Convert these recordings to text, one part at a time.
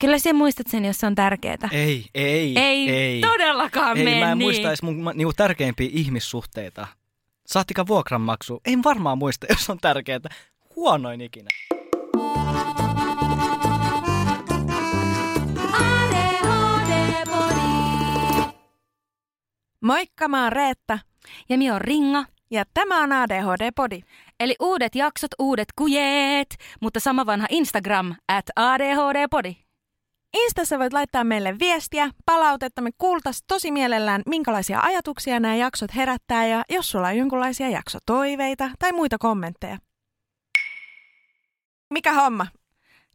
Kyllä sä muistat sen, jos se on tärkeää. Ei, ei, Ei, ei. todellakaan Ei, mene mä en niin. muista edes mun niinku tärkeimpiä ihmissuhteita. Saattika vuokranmaksu? En varmaan muista, jos on tärkeää. Huonoin ikinä. Moikka, mä oon Reetta Ja mi on Ringa. ja tämä on ADHD-podi. Eli uudet jaksot, uudet kujeet, mutta sama vanha Instagram, at ADHD-podi. Instassa voit laittaa meille viestiä, palautetta, me kuultais tosi mielellään, minkälaisia ajatuksia nämä jaksot herättää ja jos sulla on jonkinlaisia jaksotoiveita tai muita kommentteja. Mikä homma?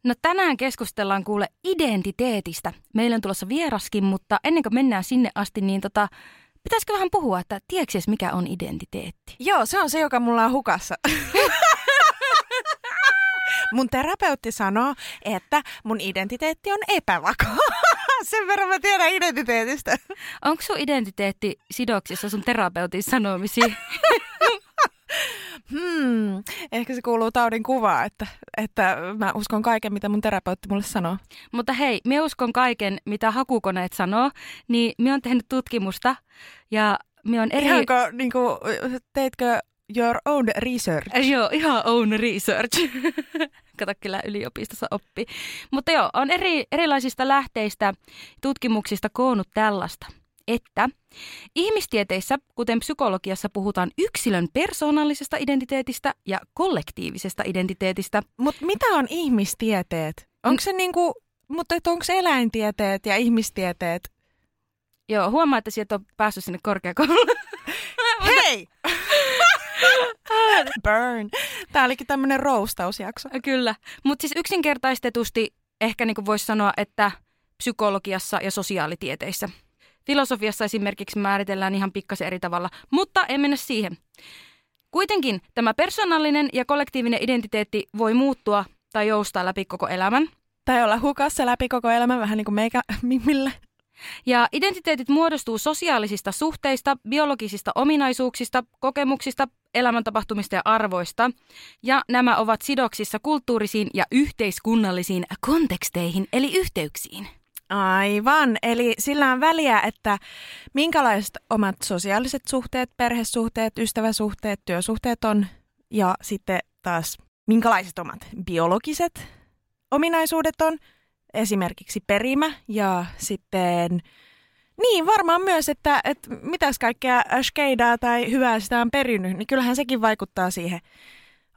No tänään keskustellaan kuule identiteetistä. Meillä on tulossa vieraskin, mutta ennen kuin mennään sinne asti, niin tota, pitäisikö vähän puhua, että tiedätkö mikä on identiteetti? Joo, se on se, joka mulla on hukassa. mun terapeutti sanoo, että mun identiteetti on epävakaa. Sen verran mä tiedän identiteetistä. Onko sun identiteetti sidoksissa sun terapeutin sanomisiin? Hmm, ehkä se kuuluu taudin kuvaan, että, että mä uskon kaiken, mitä mun terapeutti mulle sanoo. Mutta hei, me uskon kaiken, mitä hakukoneet sanoo, niin me on tehnyt tutkimusta ja me on eri... Ihanko, niin kuin, teitkö your own research? Äh, Joo, ihan own research. Kato, kyllä yliopistossa oppi. Mutta joo, on eri, erilaisista lähteistä tutkimuksista koonnut tällaista, että ihmistieteissä, kuten psykologiassa, puhutaan yksilön persoonallisesta identiteetistä ja kollektiivisesta identiteetistä. Mutta mitä on ihmistieteet? Onko se niinku, mutta onko eläintieteet ja ihmistieteet? Joo, huomaa, että sieltä on päässyt sinne korkeakouluun. Hei! Burn. Tämä olikin tämmöinen roustausjakso. Kyllä, mutta siis yksinkertaistetusti ehkä niin voisi sanoa, että psykologiassa ja sosiaalitieteissä. Filosofiassa esimerkiksi määritellään ihan pikkasen eri tavalla, mutta en mennä siihen. Kuitenkin tämä persoonallinen ja kollektiivinen identiteetti voi muuttua tai joustaa läpi koko elämän. Tai olla hukassa läpi koko elämän, vähän niin kuin meikä Mimmillä. Ja identiteetit muodostuu sosiaalisista suhteista, biologisista ominaisuuksista, kokemuksista, elämäntapahtumista ja arvoista. Ja nämä ovat sidoksissa kulttuurisiin ja yhteiskunnallisiin konteksteihin, eli yhteyksiin. Aivan, eli sillä on väliä, että minkälaiset omat sosiaaliset suhteet, perhesuhteet, ystäväsuhteet, työsuhteet on ja sitten taas minkälaiset omat biologiset ominaisuudet on, esimerkiksi perimä ja sitten niin varmaan myös, että, että mitäs kaikkea skeidaa tai hyvää sitä on perinyt, niin kyllähän sekin vaikuttaa siihen,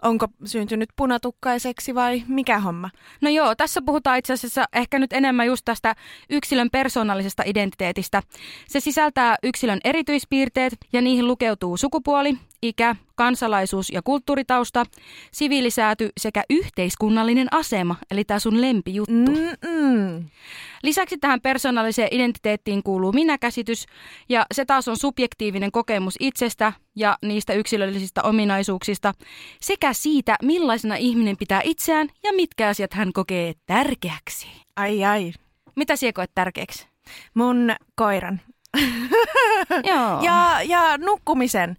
onko syntynyt punatukkaiseksi vai mikä homma. No joo, tässä puhutaan itse asiassa ehkä nyt enemmän just tästä yksilön persoonallisesta identiteetistä. Se sisältää yksilön erityispiirteet ja niihin lukeutuu sukupuoli, ikä, kansalaisuus ja kulttuuritausta, siviilisääty sekä yhteiskunnallinen asema, eli tämä sun lempijuttu. Mm-mm. Lisäksi tähän persoonalliseen identiteettiin kuuluu minäkäsitys, ja se taas on subjektiivinen kokemus itsestä ja niistä yksilöllisistä ominaisuuksista, sekä siitä, millaisena ihminen pitää itseään ja mitkä asiat hän kokee tärkeäksi. Ai ai. Mitä sinä koet tärkeäksi? Mun koiran. Joo. Ja, ja nukkumisen.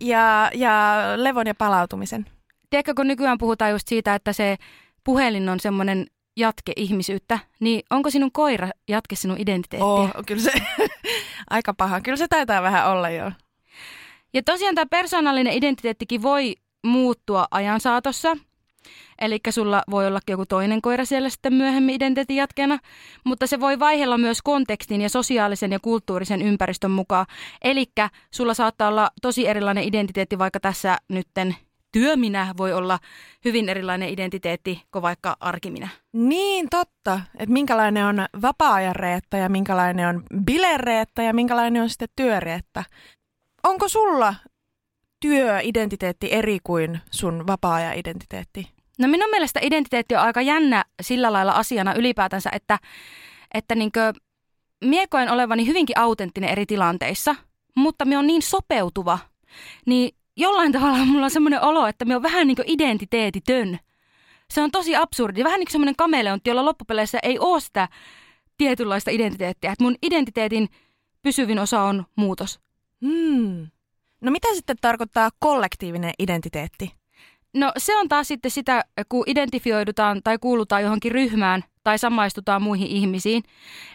Ja, ja levon ja palautumisen. Tiedätkö, kun nykyään puhutaan just siitä, että se puhelin on semmoinen jatke ihmisyyttä, niin onko sinun koira jatke sinun identiteettiä? Oh, kyllä se aika paha. Kyllä se taitaa vähän olla jo. Ja tosiaan tämä persoonallinen identiteettikin voi muuttua ajan saatossa. Eli sulla voi olla joku toinen koira siellä sitten myöhemmin identiteetin jatkena, mutta se voi vaihella myös kontekstin ja sosiaalisen ja kulttuurisen ympäristön mukaan. Eli sulla saattaa olla tosi erilainen identiteetti, vaikka tässä nytten työminä voi olla hyvin erilainen identiteetti kuin vaikka arkiminä. Niin, totta. Että minkälainen on vapaa-ajan reetta ja minkälainen on bilereetta ja minkälainen on sitten työreetta. Onko sulla työidentiteetti eri kuin sun vapaa-ajan identiteetti? No minun mielestä identiteetti on aika jännä sillä lailla asiana ylipäätänsä, että, että niinkö, mie koen olevani hyvinkin autenttinen eri tilanteissa, mutta me on niin sopeutuva, niin jollain tavalla mulla on semmoinen olo, että me on vähän niin kuin identiteetitön. Se on tosi absurdi. Vähän niin kuin semmoinen kameleontti, jolla loppupeleissä ei ole sitä tietynlaista identiteettiä. Että mun identiteetin pysyvin osa on muutos. Hmm. No mitä sitten tarkoittaa kollektiivinen identiteetti? No se on taas sitten sitä, kun identifioidutaan tai kuulutaan johonkin ryhmään tai samaistutaan muihin ihmisiin.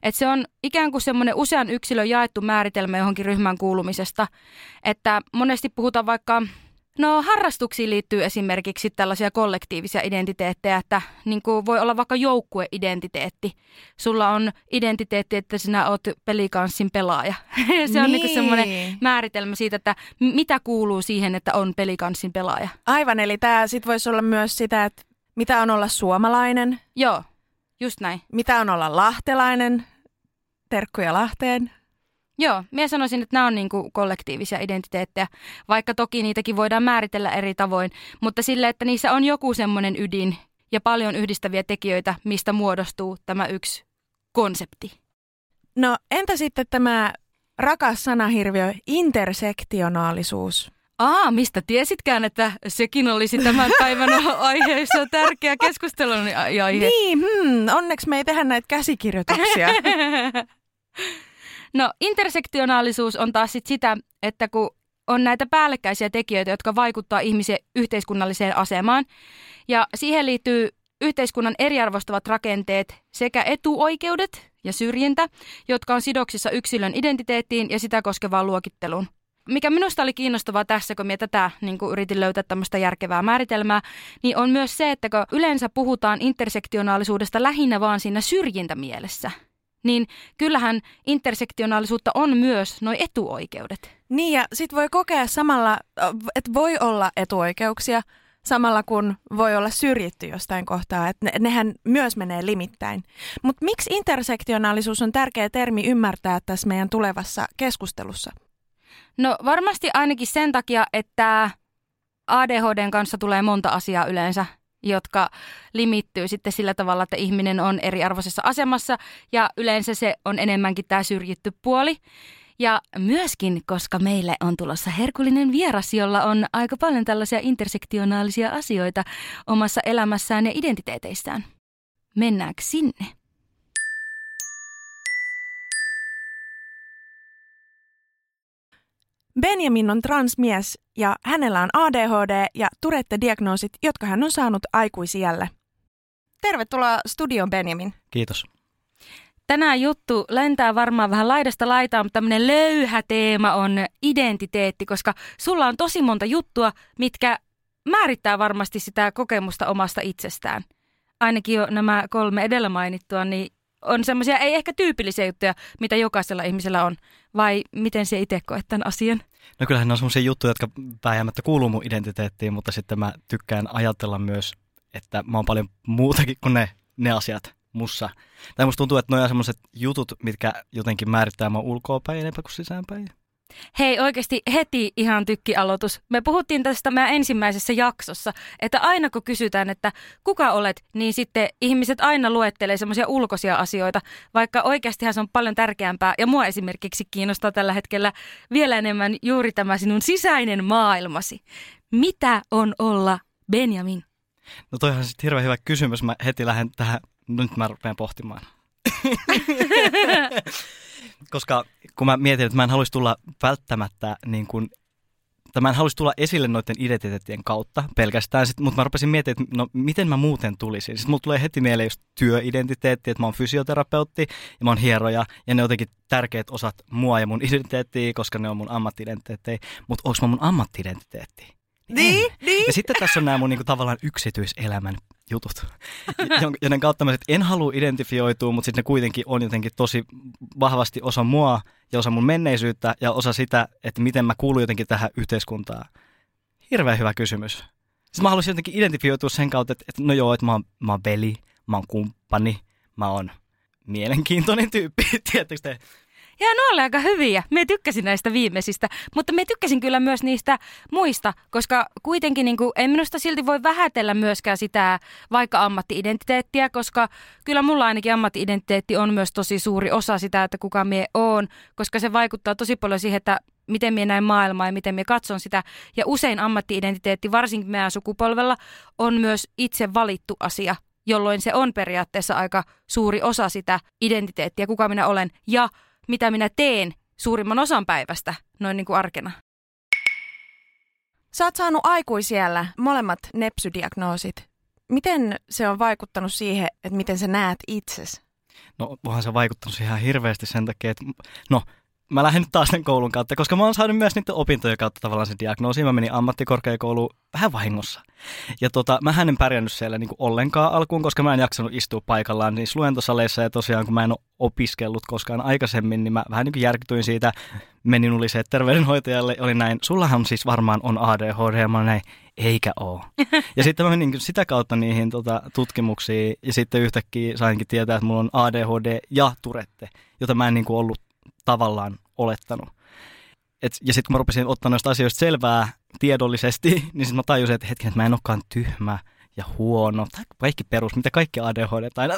Että se on ikään kuin semmoinen usean yksilön jaettu määritelmä johonkin ryhmän kuulumisesta. Että monesti puhutaan vaikka No harrastuksiin liittyy esimerkiksi tällaisia kollektiivisia identiteettejä, että niin kuin voi olla vaikka joukkueidentiteetti. Sulla on identiteetti, että sinä oot pelikanssin pelaaja. Se on niin. niin semmoinen määritelmä siitä, että mitä kuuluu siihen, että on pelikanssin pelaaja. Aivan, eli tämä sitten voisi olla myös sitä, että mitä on olla suomalainen. Joo, just näin. Mitä on olla lahtelainen, terkkuja Lahteen. Joo, minä sanoisin, että nämä on niin kuin kollektiivisia identiteettejä, vaikka toki niitäkin voidaan määritellä eri tavoin, mutta sille, että niissä on joku semmoinen ydin ja paljon yhdistäviä tekijöitä, mistä muodostuu tämä yksi konsepti. No entä sitten tämä rakas sanahirviö intersektionaalisuus? Aa, mistä tiesitkään, että sekin olisi tämän päivän aiheessa tärkeä keskustelun aihe? Niin, hmm, onneksi me ei tehdä näitä käsikirjoituksia. No intersektionaalisuus on taas sit sitä, että kun on näitä päällekkäisiä tekijöitä, jotka vaikuttaa ihmisen yhteiskunnalliseen asemaan. Ja siihen liittyy yhteiskunnan eriarvostavat rakenteet sekä etuoikeudet ja syrjintä, jotka on sidoksissa yksilön identiteettiin ja sitä koskevaan luokitteluun. Mikä minusta oli kiinnostavaa tässä, kun minä tätä niin kun yritin löytää tämmöistä järkevää määritelmää, niin on myös se, että kun yleensä puhutaan intersektionaalisuudesta lähinnä vaan siinä syrjintämielessä – niin kyllähän intersektionaalisuutta on myös nuo etuoikeudet. Niin ja sit voi kokea samalla, että voi olla etuoikeuksia samalla kun voi olla syrjitty jostain kohtaa, että ne, nehän myös menee limittäin. Mutta miksi intersektionaalisuus on tärkeä termi ymmärtää tässä meidän tulevassa keskustelussa? No varmasti ainakin sen takia, että ADHDn kanssa tulee monta asiaa yleensä jotka limittyy sitten sillä tavalla, että ihminen on eriarvoisessa asemassa ja yleensä se on enemmänkin tämä syrjitty puoli. Ja myöskin, koska meille on tulossa herkullinen vieras, jolla on aika paljon tällaisia intersektionaalisia asioita omassa elämässään ja identiteeteissään. Mennäänkö sinne? Benjamin on transmies ja hänellä on ADHD ja Turette-diagnoosit, jotka hän on saanut aikuisiällä. Tervetuloa studioon Benjamin. Kiitos. Tänään juttu lentää varmaan vähän laidasta laitaan, mutta tämmöinen löyhä teema on identiteetti, koska sulla on tosi monta juttua, mitkä määrittää varmasti sitä kokemusta omasta itsestään. Ainakin jo nämä kolme edellä mainittua, niin on semmoisia ei ehkä tyypillisiä juttuja, mitä jokaisella ihmisellä on. Vai miten se itse koet tämän asian? No kyllähän ne on semmoisia juttuja, jotka väijämättä kuuluu mun identiteettiin, mutta sitten mä tykkään ajatella myös, että mä oon paljon muutakin kuin ne, ne asiat mussa. Tai musta tuntuu, että on semmoiset jutut, mitkä jotenkin määrittää mun ulkoapäin enempää kuin sisäänpäin. Hei oikeasti heti ihan tykkialoitus. Me puhuttiin tästä meidän ensimmäisessä jaksossa, että aina kun kysytään, että kuka olet, niin sitten ihmiset aina luettelee semmoisia ulkoisia asioita, vaikka oikeastihan se on paljon tärkeämpää. Ja mua esimerkiksi kiinnostaa tällä hetkellä vielä enemmän juuri tämä sinun sisäinen maailmasi. Mitä on olla Benjamin? No toihan sitten hirveän hyvä kysymys. Mä heti lähden tähän, nyt mä rupean pohtimaan. Koska kun mä mietin, että mä en haluaisi tulla välttämättä niin kuin tai mä en haluaisi tulla esille noiden identiteettien kautta pelkästään, sit, mutta mä rupesin miettimään, että no miten mä muuten tulisin. Sitten mulla tulee heti mieleen just työidentiteetti, että mä oon fysioterapeutti ja mä oon hieroja ja ne on jotenkin tärkeät osat mua ja mun identiteettiä, koska ne on mun ammattiidentiteetti. Mutta onko mä mun ammattiidentiteetti? Niin, niin. Ja sitten tässä on nämä mun niinku, tavallaan yksityiselämän jutut, joiden kautta mä sit en halua identifioitua, mutta sitten ne kuitenkin on jotenkin tosi vahvasti osa mua ja osa mun menneisyyttä ja osa sitä, että miten mä kuulun jotenkin tähän yhteiskuntaan. Hirveän hyvä kysymys. Sitten mä haluaisin jotenkin identifioitua sen kautta, että, että no joo, että mä oon, mä oon veli, mä oon kumppani, mä oon mielenkiintoinen tyyppi, tietysti? Ja ne oli aika hyviä. Me tykkäsin näistä viimeisistä, mutta me tykkäsin kyllä myös niistä muista, koska kuitenkin niin kuin, ei minusta silti voi vähätellä myöskään sitä vaikka ammattiidentiteettiä, koska kyllä mulla ainakin ammattiidentiteetti on myös tosi suuri osa sitä, että kuka mie oon, koska se vaikuttaa tosi paljon siihen, että miten minä näen maailmaa ja miten minä katson sitä. Ja usein ammattiidentiteetti, varsinkin meidän sukupolvella, on myös itse valittu asia, jolloin se on periaatteessa aika suuri osa sitä identiteettiä, kuka minä olen ja mitä minä teen suurimman osan päivästä noin niin kuin arkena. Sä oot saanut aikuisiellä molemmat nepsydiagnoosit. Miten se on vaikuttanut siihen, että miten sä näet itsesi? No onhan se vaikuttanut ihan hirveästi sen takia, että no mä lähden nyt taas sen koulun kautta, koska mä oon saanut myös niiden opintojen kautta tavallaan sen diagnoosin. Mä menin ammattikorkeakouluun vähän vahingossa. Ja tota, mä en pärjännyt siellä niin ollenkaan alkuun, koska mä en jaksanut istua paikallaan niissä luentosaleissa. Ja tosiaan, kun mä en ole opiskellut koskaan aikaisemmin, niin mä vähän niin järkytyin siitä. Menin uliseen terveydenhoitajalle, oli näin, sullahan siis varmaan on ADHD, ja mä näin, eikä oo. Ja sitten mä menin sitä kautta niihin tota, tutkimuksiin, ja sitten yhtäkkiä sainkin tietää, että mulla on ADHD ja Turette, jota mä en niin kuin ollut tavallaan olettanut. Et, ja sitten kun mä rupesin ottaa noista asioista selvää tiedollisesti, niin sitten mä tajusin, että hetken, että mä en olekaan tyhmä ja huono, tai kaikki perus, mitä kaikki ADHD aina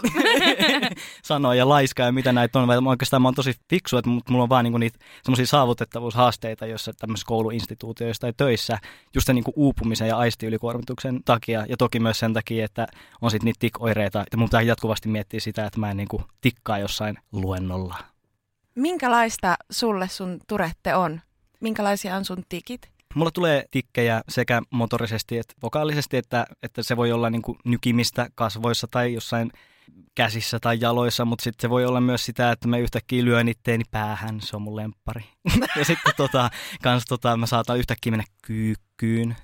sanoo ja laiska ja mitä näitä on. Mä oikeastaan mä oon tosi fiksu, että mulla on vaan niinku niitä semmoisia saavutettavuushaasteita, joissa tämmöisissä kouluinstituutioissa tai töissä, just sen niinku uupumisen ja aistiylisuormituksen takia, ja toki myös sen takia, että on sitten niitä tik-oireita, että mun pitää jatkuvasti miettiä sitä, että mä en niinku tikkaa jossain luennolla Minkälaista sulle sun turette on? Minkälaisia on sun tikit? Mulla tulee tikkejä sekä motorisesti että vokaalisesti, että, että se voi olla niin kuin nykimistä kasvoissa tai jossain käsissä tai jaloissa, mutta sitten se voi olla myös sitä, että mä yhtäkkiä lyön itteeni päähän, se on mun lemppari. ja sitten tota, kans tota, mä saatan yhtäkkiä mennä kyykkyyn.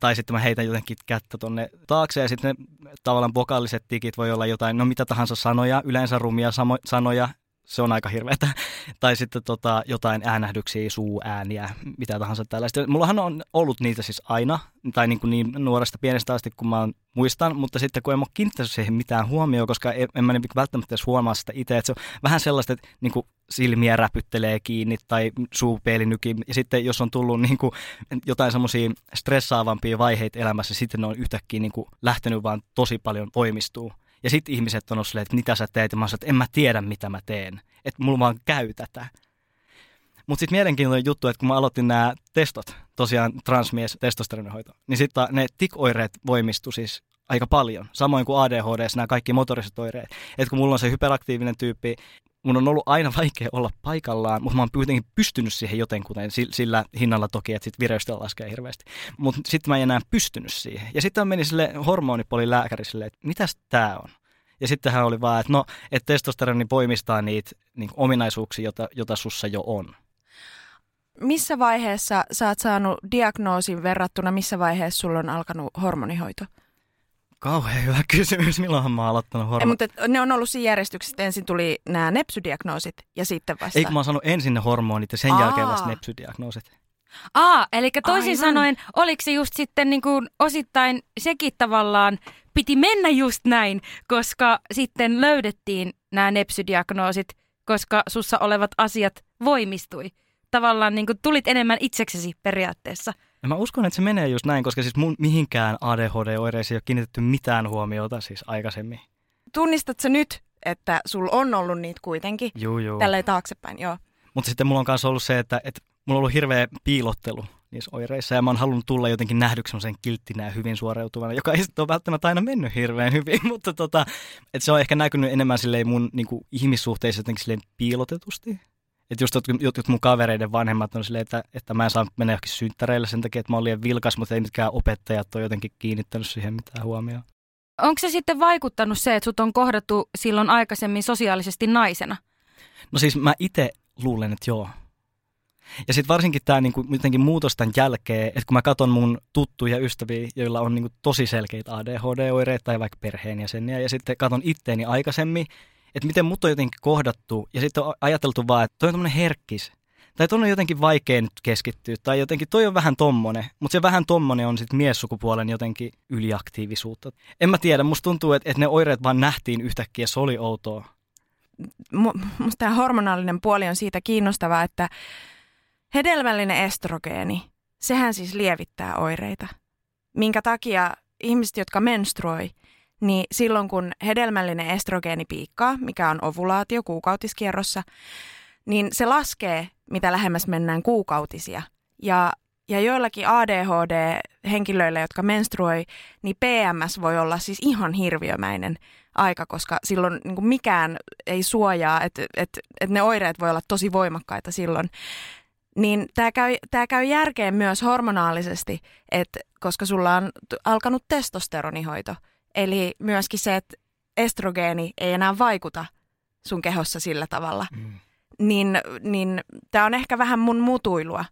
Tai sitten mä heitän jotenkin kättä tonne taakse ja sitten ne tavallaan vokaaliset tikit voi olla jotain, no mitä tahansa sanoja, yleensä rumia samo- sanoja, se on aika hirveätä. tai sitten tota, jotain äänähdyksiä, suuääniä, mitä tahansa tällaista. Mullahan on ollut niitä siis aina, tai niin, kuin niin nuoresta pienestä asti, kun mä muistan, mutta sitten kun en ole kiinnittänyt siihen mitään huomioon, koska en, mä niin välttämättä edes huomaa sitä itse, että se on vähän sellaista, että niin kuin silmiä räpyttelee kiinni tai suupeili nyki. Ja sitten jos on tullut niin kuin jotain semmoisia stressaavampia vaiheita elämässä, sitten ne on yhtäkkiä niin kuin lähtenyt vaan tosi paljon voimistuu. Ja sitten ihmiset on silleen, että mitä sä teet, ja mä sanoin, että en mä tiedä, mitä mä teen. Että mulla vaan käy tätä. Mutta sitten mielenkiintoinen juttu, että kun mä aloitin nämä testot, tosiaan transmies testosteronihoito, niin sitten ne tikoireet voimistu siis aika paljon. Samoin kuin ADHD, nämä kaikki motoriset oireet. Että kun mulla on se hyperaktiivinen tyyppi, mun on ollut aina vaikea olla paikallaan, mutta mä oon kuitenkin pystynyt siihen jotenkuten sillä hinnalla toki, että sit vireystä laskee hirveästi. Mutta sitten mä en enää pystynyt siihen. Ja sitten meni sille hormonipolin lääkäri silleen, että mitäs tää on? Ja sitten hän oli vaan, että no, että testosteroni voimistaa niitä niin ominaisuuksia, jota, jota sussa jo on. Missä vaiheessa sä oot saanut diagnoosin verrattuna, missä vaiheessa sulla on alkanut hormonihoito? Kauhean hyvä kysymys. Milloinhan mä oon aloittanut hormonit? Mutta ne on ollut siinä järjestyksessä, että ensin tuli nämä nepsydiagnoosit ja sitten vasta... Eikö mä oon saanut ensin ne hormonit ja sen Aa. jälkeen vasta nepsydiagnoosit? Aa, eli toisin Aivan. sanoen, oliko se just sitten niin kuin osittain sekin tavallaan, piti mennä just näin, koska sitten löydettiin nämä nepsydiagnoosit, koska sussa olevat asiat voimistui. Tavallaan niin kuin tulit enemmän itseksesi periaatteessa. Ja mä uskon, että se menee just näin, koska siis mun mihinkään ADHD-oireisiin ei ole kiinnitetty mitään huomiota siis aikaisemmin. Tunnistatko nyt, että sulla on ollut niitä kuitenkin? Joo, joo. Tälleen taaksepäin, joo. Mutta sitten mulla on myös ollut se, että, että mulla on ollut hirveä piilottelu niissä oireissa ja mä oon halunnut tulla jotenkin nähdyksi semmoisen kilttinä ja hyvin suoriutuvana, joka ei sitten ole välttämättä aina mennyt hirveän hyvin, mutta tota, että se on ehkä näkynyt enemmän silleen mun niin kuin, ihmissuhteissa jotenkin silleen piilotetusti. Että just jotkut, jotkut mun kavereiden vanhemmat on silleen, että, että mä en saa mennä johonkin synttäreille sen takia, että mä oon liian vilkas, mutta ei mitkään opettajat ole jotenkin kiinnittänyt siihen mitään huomioon. Onko se sitten vaikuttanut se, että sut on kohdattu silloin aikaisemmin sosiaalisesti naisena? No siis mä itse luulen, että joo. Ja sitten varsinkin tämä niinku, jotenkin muutos tämän jälkeen, että kun mä katson mun tuttuja ystäviä, joilla on niinku, tosi selkeitä ADHD-oireita tai vaikka perheenjäseniä, ja sitten katson itteeni aikaisemmin, että miten mut on jotenkin kohdattu, ja sitten on ajateltu vaan, että toi on tämmöinen herkkis, tai toi on jotenkin vaikea nyt keskittyä, tai jotenkin toi on vähän tommonen, mutta se vähän tommonen on sitten miessukupuolen jotenkin yliaktiivisuutta. En mä tiedä, musta tuntuu, että, että ne oireet vaan nähtiin yhtäkkiä, se oli outoa. Musta tämä hormonaalinen puoli on siitä kiinnostavaa, että Hedelmällinen estrogeeni, sehän siis lievittää oireita. Minkä takia ihmiset, jotka menstruoi, niin silloin kun hedelmällinen estrogeeni piikkaa, mikä on ovulaatio kuukautiskierrossa, niin se laskee mitä lähemmäs mennään kuukautisia. Ja, ja joillakin ADHD-henkilöillä, jotka menstruoi, niin PMS voi olla siis ihan hirviömäinen aika, koska silloin niin kuin mikään ei suojaa, että et, et ne oireet voi olla tosi voimakkaita silloin. Niin tämä käy, käy järkeen myös hormonaalisesti, että koska sulla on alkanut testosteronihoito. Eli myöskin se, että estrogeeni ei enää vaikuta sun kehossa sillä tavalla. Mm. Niin, niin tämä on ehkä vähän mun mutuilua.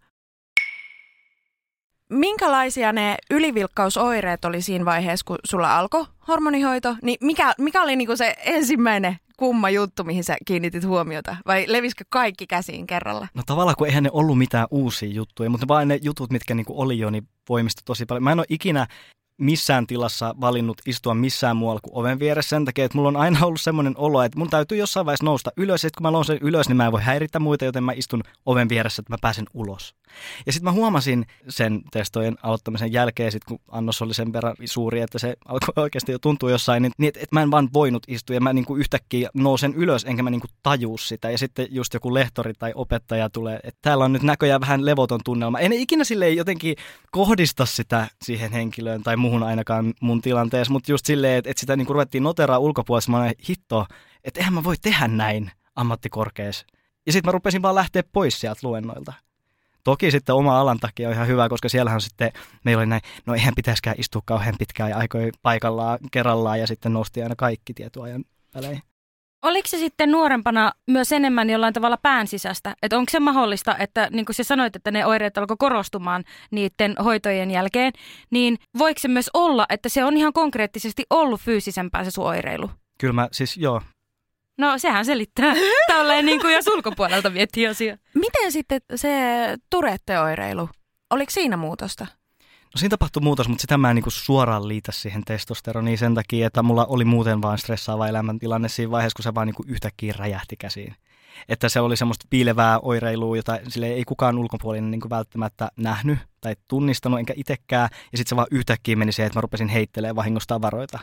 Minkälaisia ne ylivilkkausoireet oli siinä vaiheessa, kun sulla alkoi hormonihoito? Niin mikä, mikä oli niinku se ensimmäinen kumma juttu, mihin sä kiinnitit huomiota? Vai levisikö kaikki käsiin kerralla? No tavallaan, kun eihän ne ollut mitään uusia juttuja, mutta vaan ne jutut, mitkä niinku oli jo, niin voimistu tosi paljon. Mä en ole ikinä missään tilassa valinnut istua missään muualla kuin oven vieressä sen takia, että mulla on aina ollut semmoinen olo, että mun täytyy jossain vaiheessa nousta ylös, ja kun mä nousen ylös, niin mä en voi häiritä muita, joten mä istun oven vieressä, että mä pääsen ulos. Ja sitten mä huomasin sen testojen aloittamisen jälkeen, sit kun annos oli sen verran suuri, että se alkoi oikeasti jo tuntua jossain, niin, niin että et mä en vaan voinut istua, ja mä niinku yhtäkkiä nousen ylös, enkä mä niinku tajuu sitä. Ja sitten just joku lehtori tai opettaja tulee, että täällä on nyt näköjään vähän levoton tunnelma. En ikinä sille jotenkin kohdista sitä siihen henkilöön tai muuhun ainakaan mun tilanteessa, mutta just silleen, että, että sitä niin ruvettiin noteraa ulkopuolella, mä hitto, että eihän mä voi tehdä näin ammattikorkeassa. Ja sitten mä rupesin vaan lähteä pois sieltä luennoilta. Toki sitten oma alan takia on ihan hyvä, koska siellähän sitten meillä oli näin, no eihän pitäisikään istua kauhean pitkään ja aikoja paikallaan kerrallaan ja sitten nosti aina kaikki tietoajan välein. Oliko se sitten nuorempana myös enemmän jollain tavalla pään sisästä? Että onko se mahdollista, että niin kuin sä sanoit, että ne oireet alkoi korostumaan niiden hoitojen jälkeen, niin voiko se myös olla, että se on ihan konkreettisesti ollut fyysisempää se sun oireilu? Kyllä mä siis, joo. No sehän selittää tälleen niin kuin jos ulkopuolelta miettii asiaa. Miten sitten se turetteoireilu? Oliko siinä muutosta? Siinä tapahtui muutos, mutta sitä mä en niin suoraan liitä siihen testosteroniin sen takia, että mulla oli muuten vain stressaava elämäntilanne siinä vaiheessa, kun se vaan niin yhtäkkiä räjähti käsiin. Että se oli semmoista piilevää oireilua, jota sille ei kukaan ulkopuolinen niin välttämättä nähnyt tai tunnistanut, enkä itsekään. Ja sitten se vaan yhtäkkiä meni siihen, että mä rupesin heittelemään vahingosta tavaroita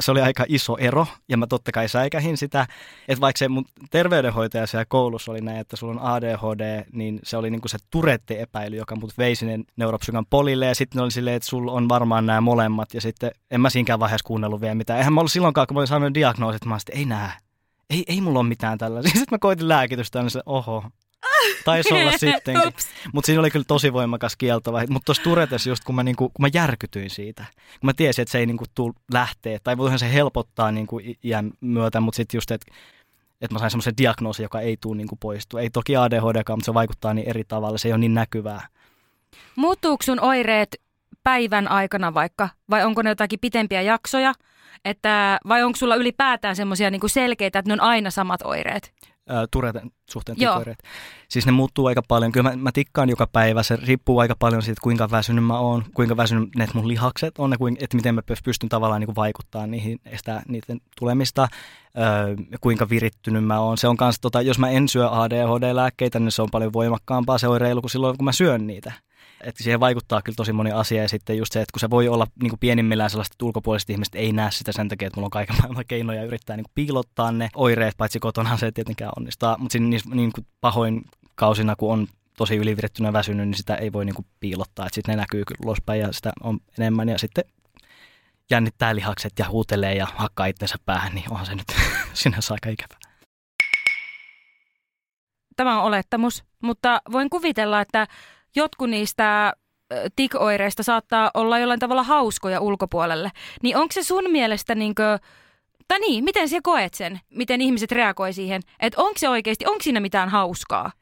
se oli aika iso ero, ja mä totta kai säikähin sitä, että vaikka se mun terveydenhoitaja siellä koulussa oli näin, että sulla on ADHD, niin se oli niinku se turette-epäily, joka mut vei sinne neuropsykan polille, ja sitten oli silleen, että sulla on varmaan nämä molemmat, ja sitten en mä siinäkään vaiheessa kuunnellut vielä mitään. Eihän mä ollut silloinkaan, kun mä olin saanut diagnoosit, että mä olin, ei nää, ei, ei mulla ole mitään tällaisia. Sitten mä koitin lääkitystä, niin se, oho, Taisi olla sittenkin. Mutta siinä oli kyllä tosi voimakas kieltova. Mutta tuossa Turetes just, kun mä, niinku, kun mä järkytyin siitä, kun mä tiesin, että se ei niinku tuu lähteä, tai voihan se helpottaa niinku iän myötä, mutta sitten just, että että mä sain semmoisen diagnoosin, joka ei tule niinku poistua. Ei toki ADHD, mutta se vaikuttaa niin eri tavalla, se ei ole niin näkyvää. Muuttuuko sun oireet päivän aikana vaikka, vai onko ne jotakin pitempiä jaksoja? Että, vai onko sulla ylipäätään semmoisia niinku selkeitä, että ne on aina samat oireet? Tureten suhteen tikoireet. Siis ne muuttuu aika paljon. Kyllä mä, mä tikkaan joka päivä. Se riippuu aika paljon siitä, kuinka väsynyt mä oon, kuinka ne mun lihakset on, että miten mä pystyn tavallaan niin vaikuttaa niihin, estää niiden tulemista, öö, kuinka virittynyt mä oon. Se on kans, tota, jos mä en syö ADHD-lääkkeitä, niin se on paljon voimakkaampaa se oireilu kuin silloin, kun mä syön niitä että siihen vaikuttaa kyllä tosi moni asia. Ja sitten just se, että kun se voi olla niin kuin pienimmillään sellaista, että ulkopuoliset ihmiset ei näe sitä sen takia, että mulla on kaiken maailman keinoja yrittää niin kuin piilottaa ne oireet, paitsi kotona se ei tietenkään onnistaa, mutta siinä niin kuin pahoin kausina, kun on tosi ylivirettynä väsynyt, niin sitä ei voi niin kuin piilottaa, että sitten ne näkyy kyllä ulospäin ja sitä on enemmän. Ja sitten jännittää lihakset ja huutelee ja hakkaa itsensä päähän, niin onhan se nyt sinänsä aika ikävä. Tämä on olettamus, mutta voin kuvitella, että jotkut niistä tikoireista saattaa olla jollain tavalla hauskoja ulkopuolelle. Niin onko se sun mielestä niinkö, tai niin, miten sä koet sen? Miten ihmiset reagoi siihen? Että onko se oikeasti, onko siinä mitään hauskaa?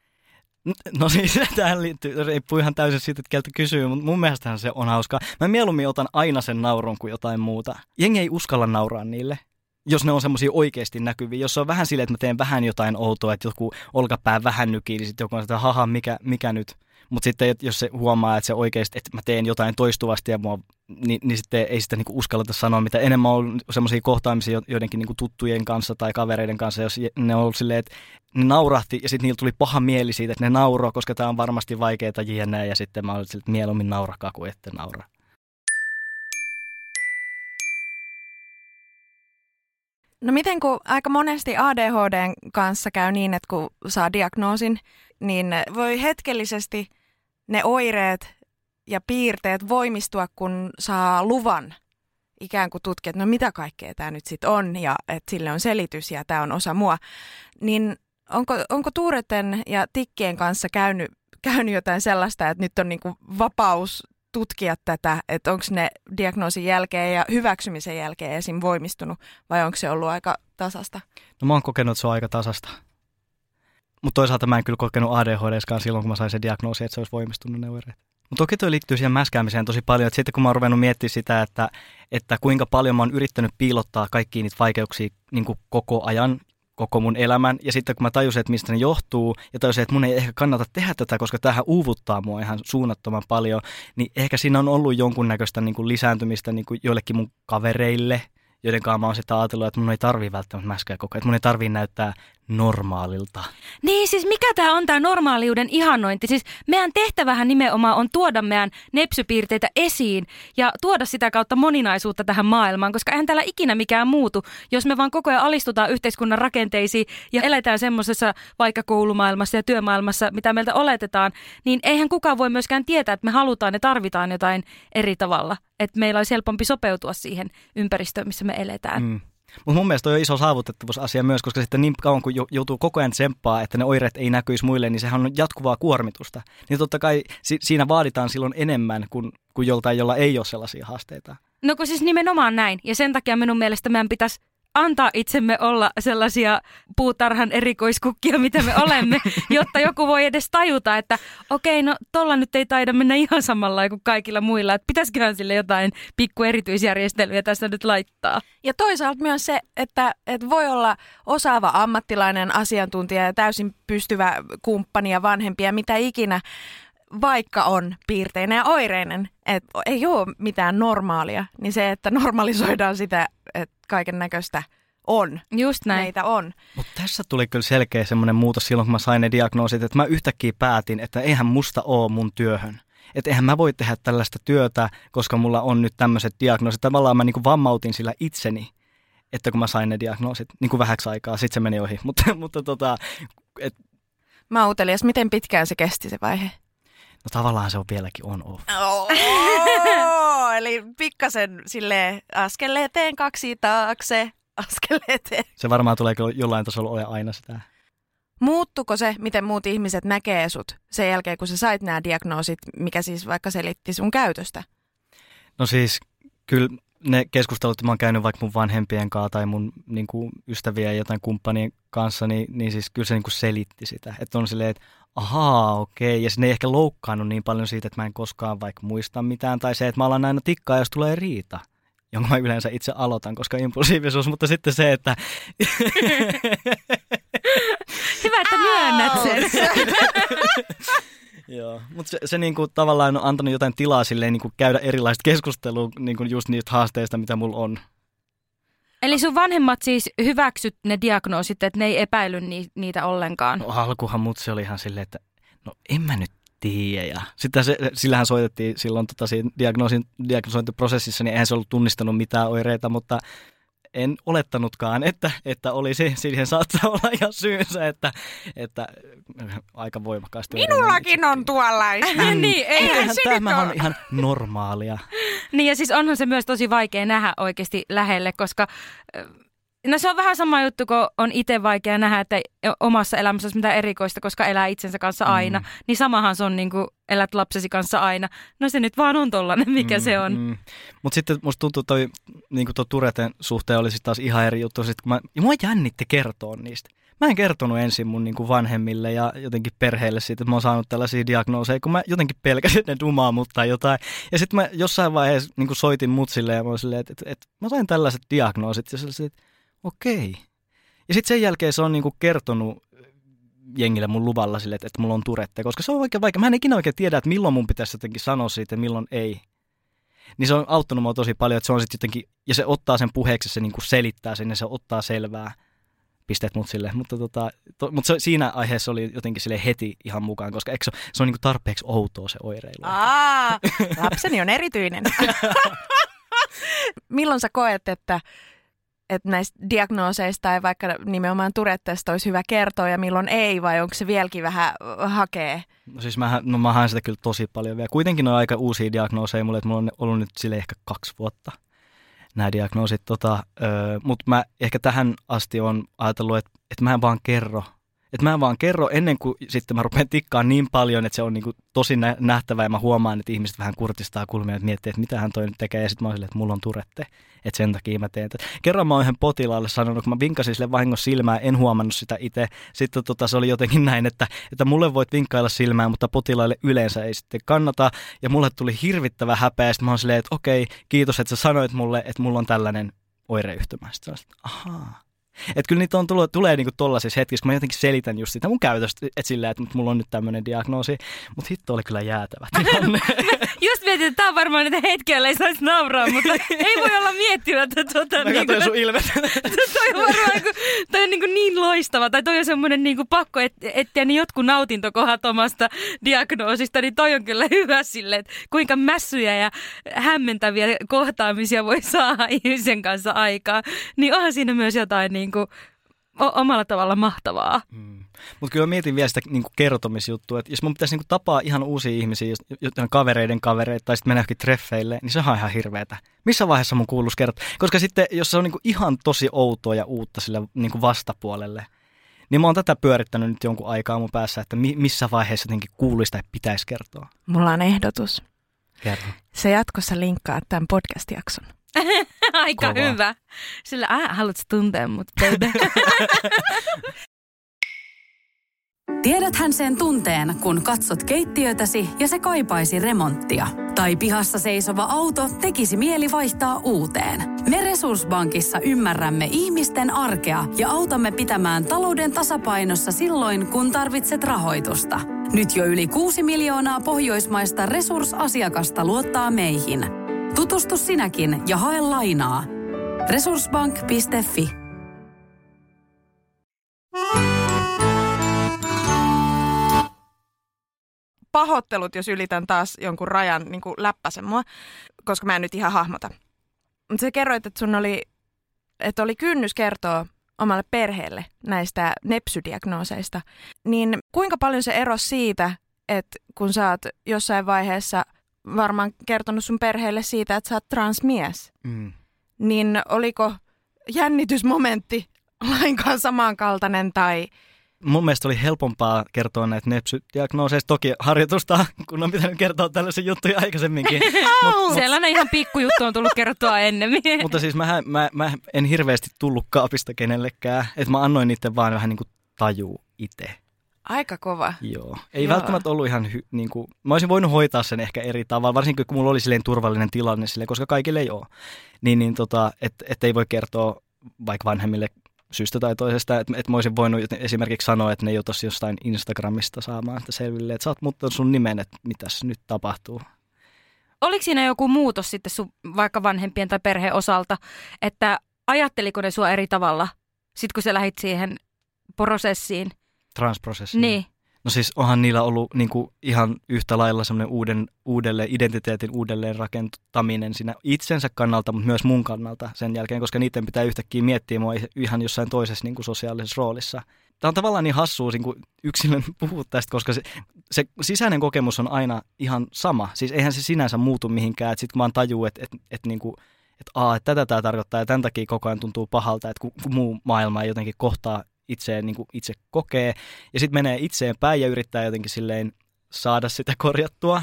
No siis tähän liittyy, riippuu ihan täysin siitä, että keltä kysyy, mutta mun mielestähän se on hauskaa. Mä mieluummin otan aina sen naurun kuin jotain muuta. Jengi ei uskalla nauraa niille jos ne on semmoisia oikeasti näkyviä. Jos on vähän silleen, että mä teen vähän jotain outoa, että joku olkapää vähän nykii, niin sitten joku on sitä, haha, mikä, mikä nyt? Mutta sitten jos se huomaa, että se oikeasti, että mä teen jotain toistuvasti ja mua, niin, niin sitten ei sitä niinku uskalleta sanoa, mitä enemmän on semmoisia kohtaamisia joidenkin niinku tuttujen kanssa tai kavereiden kanssa, jos ne on ollut silleen, että ne naurahti ja sitten niillä tuli paha mieli siitä, että ne nauroo, koska tämä on varmasti vaikeaa jne. Ja sitten mä olin silleen, että mieluummin naurakaa kuin ette nauraa. No miten kun aika monesti ADHDn kanssa käy niin, että kun saa diagnoosin, niin voi hetkellisesti ne oireet ja piirteet voimistua, kun saa luvan ikään kuin tutkia, että no mitä kaikkea tämä nyt sitten on ja että sille on selitys ja tämä on osa mua. Niin onko, onko Tuureten ja Tikkien kanssa käynyt, käynyt jotain sellaista, että nyt on niinku vapaus tutkia tätä, että onko ne diagnoosin jälkeen ja hyväksymisen jälkeen esim. voimistunut vai onko se ollut aika tasasta? No mä oon kokenut, että se on aika tasasta. Mutta toisaalta mä en kyllä kokenut ADHDskaan silloin, kun mä sain se diagnoosi, että se olisi voimistunut ne oireet. Mutta toki toi liittyy siihen mäskäämiseen tosi paljon, että sitten kun mä oon ruvennut miettimään sitä, että, että kuinka paljon mä oon yrittänyt piilottaa kaikkia niitä vaikeuksia niin kuin koko ajan, koko mun elämän, ja sitten kun mä tajusin, että mistä ne johtuu, ja tajusin, että mun ei ehkä kannata tehdä tätä, koska tähän uuvuttaa mua ihan suunnattoman paljon, niin ehkä siinä on ollut jonkunnäköistä niin kuin lisääntymistä niin kuin joillekin mun kavereille, joiden kanssa mä oon sitten ajatellut, että mun ei tarvii välttämättä mäskää koko ajan, että mun ei tarvii näyttää normaalilta. Niin, siis mikä tämä on tämä normaaliuden ihannointi? Siis meidän tehtävähän nimenomaan on tuoda meidän nepsypiirteitä esiin ja tuoda sitä kautta moninaisuutta tähän maailmaan, koska eihän täällä ikinä mikään muutu, jos me vaan koko ajan alistutaan yhteiskunnan rakenteisiin ja eletään semmoisessa vaikka koulumaailmassa ja työmaailmassa, mitä meiltä oletetaan, niin eihän kukaan voi myöskään tietää, että me halutaan ja tarvitaan jotain eri tavalla. Että meillä olisi helpompi sopeutua siihen ympäristöön, missä me eletään. Mm. Mutta mun mielestä on iso saavutettavuusasia myös, koska sitten niin kauan kun joutuu koko ajan tsemppaa, että ne oireet ei näkyisi muille, niin sehän on jatkuvaa kuormitusta. Niin totta kai si- siinä vaaditaan silloin enemmän kuin, kuin joltain, jolla ei ole sellaisia haasteita. No kun siis nimenomaan näin. Ja sen takia minun mielestä meidän pitäisi antaa itsemme olla sellaisia puutarhan erikoiskukkia, mitä me olemme, jotta joku voi edes tajuta, että okei, okay, no tolla nyt ei taida mennä ihan samalla kuin kaikilla muilla, että pitäisiköhän sille jotain pikku erityisjärjestelyjä tässä nyt laittaa. Ja toisaalta myös se, että, että voi olla osaava ammattilainen, asiantuntija ja täysin pystyvä kumppani ja vanhempi ja mitä ikinä, vaikka on piirteinen ja oireinen, että ei ole mitään normaalia, niin se, että normalisoidaan sitä, että kaiken näköistä on. Just näin. Meitä on. Mutta tässä tuli kyllä selkeä semmoinen muutos silloin, kun mä sain ne diagnoosit, että mä yhtäkkiä päätin, että eihän musta ole mun työhön. Että eihän mä voi tehdä tällaista työtä, koska mulla on nyt tämmöiset diagnoosit. Tavallaan mä niinku vammautin sillä itseni, että kun mä sain ne diagnoosit niin kuin vähäksi aikaa, sitten se meni ohi. mutta, mutta tota, et... Mä utelias, miten pitkään se kesti se vaihe? No tavallaan se on vieläkin on off. Oh, eli pikkasen sille askel eteen, kaksi taakse, askel eteen. Se varmaan tulee jollain tasolla ole aina sitä. Muuttuko se, miten muut ihmiset näkee sut sen jälkeen, kun sä sait nämä diagnoosit, mikä siis vaikka selitti sun käytöstä? No siis kyllä ne keskustelut, mä oon käynyt vaikka mun vanhempien kanssa tai mun niin kuin, ystävien ja jotain kumppanien kanssa, niin, niin siis kyllä se niin kuin selitti sitä. Että on silleen, että ahaa, okei, okay. ja sinne ei ehkä loukkaannut niin paljon siitä, että mä en koskaan vaikka muista mitään, tai se, että mä alan aina tikkaa, jos tulee riita jonka mä yleensä itse aloitan, koska impulsiivisuus, mutta sitten se, että... Hyvä, että myönnät sen. Joo, mutta se, se niinku tavallaan on antanut jotain tilaa silleen niinku käydä erilaista keskustelua niinku just niistä haasteista, mitä mulla on. Eli sun vanhemmat siis hyväksyt ne diagnoosit, että ne ei epäily ni- niitä ollenkaan? No alkuhan mut se oli ihan silleen, että no en mä nyt tiedä. Ja sitten se, sillähän soitettiin silloin tota, siinä diagnoosin, diagnosointiprosessissa, niin eihän se ollut tunnistanut mitään oireita, mutta en olettanutkaan, että, että olisi, siihen saattaa olla ihan syynsä, että, että aika voimakkaasti. Minullakin on tuollaista. Mm. niin, eihän se tämä on ihan normaalia. niin ja siis onhan se myös tosi vaikea nähdä oikeasti lähelle, koska No se on vähän sama juttu, kun on itse vaikea nähdä, että omassa elämässä olisi mitään erikoista, koska elää itsensä kanssa aina. Mm. Niin samahan se on niin kuin elät lapsesi kanssa aina. No se nyt vaan on tollanen, mikä mm, se on. Mm. Mutta sitten musta tuntuu toi, niin kuin Tureten suhteen olisi taas ihan eri juttu. Sit, kun mä, ja mua jännitti kertoa niistä. Mä en kertonut ensin mun niin kuin vanhemmille ja jotenkin perheelle siitä, että mä oon saanut tällaisia diagnooseja, kun mä jotenkin pelkäsin, että ne dumaa mut tai jotain. Ja sitten mä jossain vaiheessa niin kuin soitin mutsille ja mä olin silleen, että, että, että mä sain tällaiset diagnoosit. Ja sellaiset, että okei. Ja sitten sen jälkeen se on niinku kertonut jengille mun luvalla sille, että, että mulla on turette, koska se on oikein vaikea. Mä en ikinä oikein tiedä, että milloin mun pitäisi jotenkin sanoa siitä ja milloin ei. Niin se on auttanut mua tosi paljon, että se on sitten jotenkin, ja se ottaa sen puheeksi, se niinku selittää sen ja se ottaa selvää pisteet mut sille. Mutta, tota, to, mutta se, siinä aiheessa oli jotenkin sille heti ihan mukaan, koska eikö se, se on niinku tarpeeksi outoa se oireilu. Aa, lapseni on erityinen. milloin sä koet, että että näistä diagnooseista tai vaikka nimenomaan Tourettesta olisi hyvä kertoa ja milloin ei, vai onko se vieläkin vähän hakee? No siis mä, no mä haen sitä kyllä tosi paljon vielä. Kuitenkin on aika uusia diagnooseja mulle, että mulla on ollut nyt sille ehkä kaksi vuotta nämä diagnoosit. Tota, Mutta mä ehkä tähän asti on ajatellut, että, että mä en vaan kerro että mä vaan kerro ennen kuin sitten mä rupean tikkaan niin paljon, että se on niin kuin tosi nähtävä ja mä huomaan, että ihmiset vähän kurtistaa kulmia, että miettii, että mitä hän toi nyt tekee ja sitten mä oon silleen, että mulla on turette, että sen takia mä teen tätä. Kerran mä oon yhden potilaalle sanonut, kun mä vinkasin sille vahingossa silmää, en huomannut sitä itse. Sitten tota, se oli jotenkin näin, että, että mulle voit vinkkailla silmää, mutta potilaille yleensä ei sitten kannata. Ja mulle tuli hirvittävä häpeä, sitten mä oon silleen, että okei, kiitos, että sä sanoit mulle, että mulla on tällainen oireyhtymä. Sitten ahaa, että kyllä niitä on tullut, tulee niinku tollaisissa hetkissä, kun mä jotenkin selitän just sitä mun käytöstä, että sillä, että mulla on nyt tämmöinen diagnoosi, mutta hitto oli kyllä jäätävä tilanne. just mietin, että tämä on varmaan niitä hetkiä, joilla ei saisi nauraa, mutta ei voi olla miettimättä tuota. Mä niin kuin, sun ilmet. toi on varmaan toi on niin, kuin niin loistava, tai toi on semmoinen niin kuin pakko et, etsiä niin jotkut nautintokohat omasta diagnoosista, niin toi on kyllä hyvä sille, että kuinka mässyjä ja hämmentäviä kohtaamisia voi saada ihmisen kanssa aikaa. Niin onhan siinä myös jotain niin kuin omalla tavalla mahtavaa. Mm. Mutta kyllä mietin vielä sitä niin kuin kertomisjuttua, että jos mun pitäisi niin kuin tapaa ihan uusia ihmisiä, jotain kavereiden kavereita tai sitten mennä johonkin treffeille, niin se on ihan hirveetä. Missä vaiheessa mun kuuluisi kertoa? Koska sitten, jos se on niin kuin ihan tosi outoa ja uutta sille niin kuin vastapuolelle, niin mä oon tätä pyörittänyt nyt jonkun aikaa mun päässä, että mi- missä vaiheessa jotenkin kuuluisi tai pitäisi kertoa. Mulla on ehdotus. Kerro. Se jatkossa linkkaa tämän podcast-jakson. Aika Kova. hyvä. Sillä, äh, haluatko tuntea mut, baby? Tiedäthän sen tunteen, kun katsot keittiötäsi ja se kaipaisi remonttia. Tai pihassa seisova auto tekisi mieli vaihtaa uuteen. Me Resurssbankissa ymmärrämme ihmisten arkea ja autamme pitämään talouden tasapainossa silloin, kun tarvitset rahoitusta. Nyt jo yli 6 miljoonaa pohjoismaista resursasiakasta luottaa meihin – Tutustu sinäkin ja hae lainaa. Resurssbank.fi Pahoittelut, jos ylitän taas jonkun rajan niin kuin läppäsen mua, koska mä en nyt ihan hahmota. Mutta sä kerroit, että sun oli, että oli kynnys kertoa omalle perheelle näistä nepsydiagnooseista. Niin kuinka paljon se ero siitä, että kun sä oot jossain vaiheessa varmaan kertonut sun perheelle siitä, että sä oot transmies. Mm. Niin oliko jännitysmomentti lainkaan samankaltainen tai... Mun mielestä oli helpompaa kertoa näitä nepsydiagnooseista. Toki harjoitusta, kun on pitänyt kertoa tällaisia juttuja aikaisemminkin. mut, Sellainen ihan pikkujuttu on tullut kertoa ennemmin. mutta siis mä, mä, mä en hirveästi tullut kaapista kenellekään. Että mä annoin niiden vaan vähän niin kuin tajuu itse. Aika kova. Joo. Ei Joo. välttämättä ollut ihan, hy, niin kuin, mä olisin voinut hoitaa sen ehkä eri tavalla, varsinkin kun mulla oli silleen turvallinen tilanne silleen, koska kaikille ei ole. Niin, niin tota, että et ei voi kertoa vaikka vanhemmille syystä tai toisesta, että et mä olisin voinut esimerkiksi sanoa, että ne joutuisi jostain Instagramista saamaan sitä selville, että sä oot muuttanut sun nimen, että mitäs nyt tapahtuu. Oliko siinä joku muutos sitten sun vaikka vanhempien tai perheen osalta, että ajatteliko ne sua eri tavalla, sitten kun sä lähit siihen prosessiin – Transprosessi. Niin. No siis onhan niillä ollut niin kuin ihan yhtä lailla semmoinen uuden, uudelleen, identiteetin uudelleen rakentaminen siinä itsensä kannalta, mutta myös mun kannalta sen jälkeen, koska niiden pitää yhtäkkiä miettiä mua ihan jossain toisessa niin kuin sosiaalisessa roolissa. Tämä on tavallaan niin hassua niin kuin yksilön puhua tästä, koska se, se sisäinen kokemus on aina ihan sama. Siis eihän se sinänsä muutu mihinkään, että sitten vaan tajuu, että, että, että, niin kuin, että, aa, että tätä tämä tarkoittaa ja tämän takia koko ajan tuntuu pahalta, että kun, kun muu maailma ei jotenkin kohtaa itseen, niin kuin itse kokee. Ja sitten menee itseen päin ja yrittää jotenkin silleen saada sitä korjattua.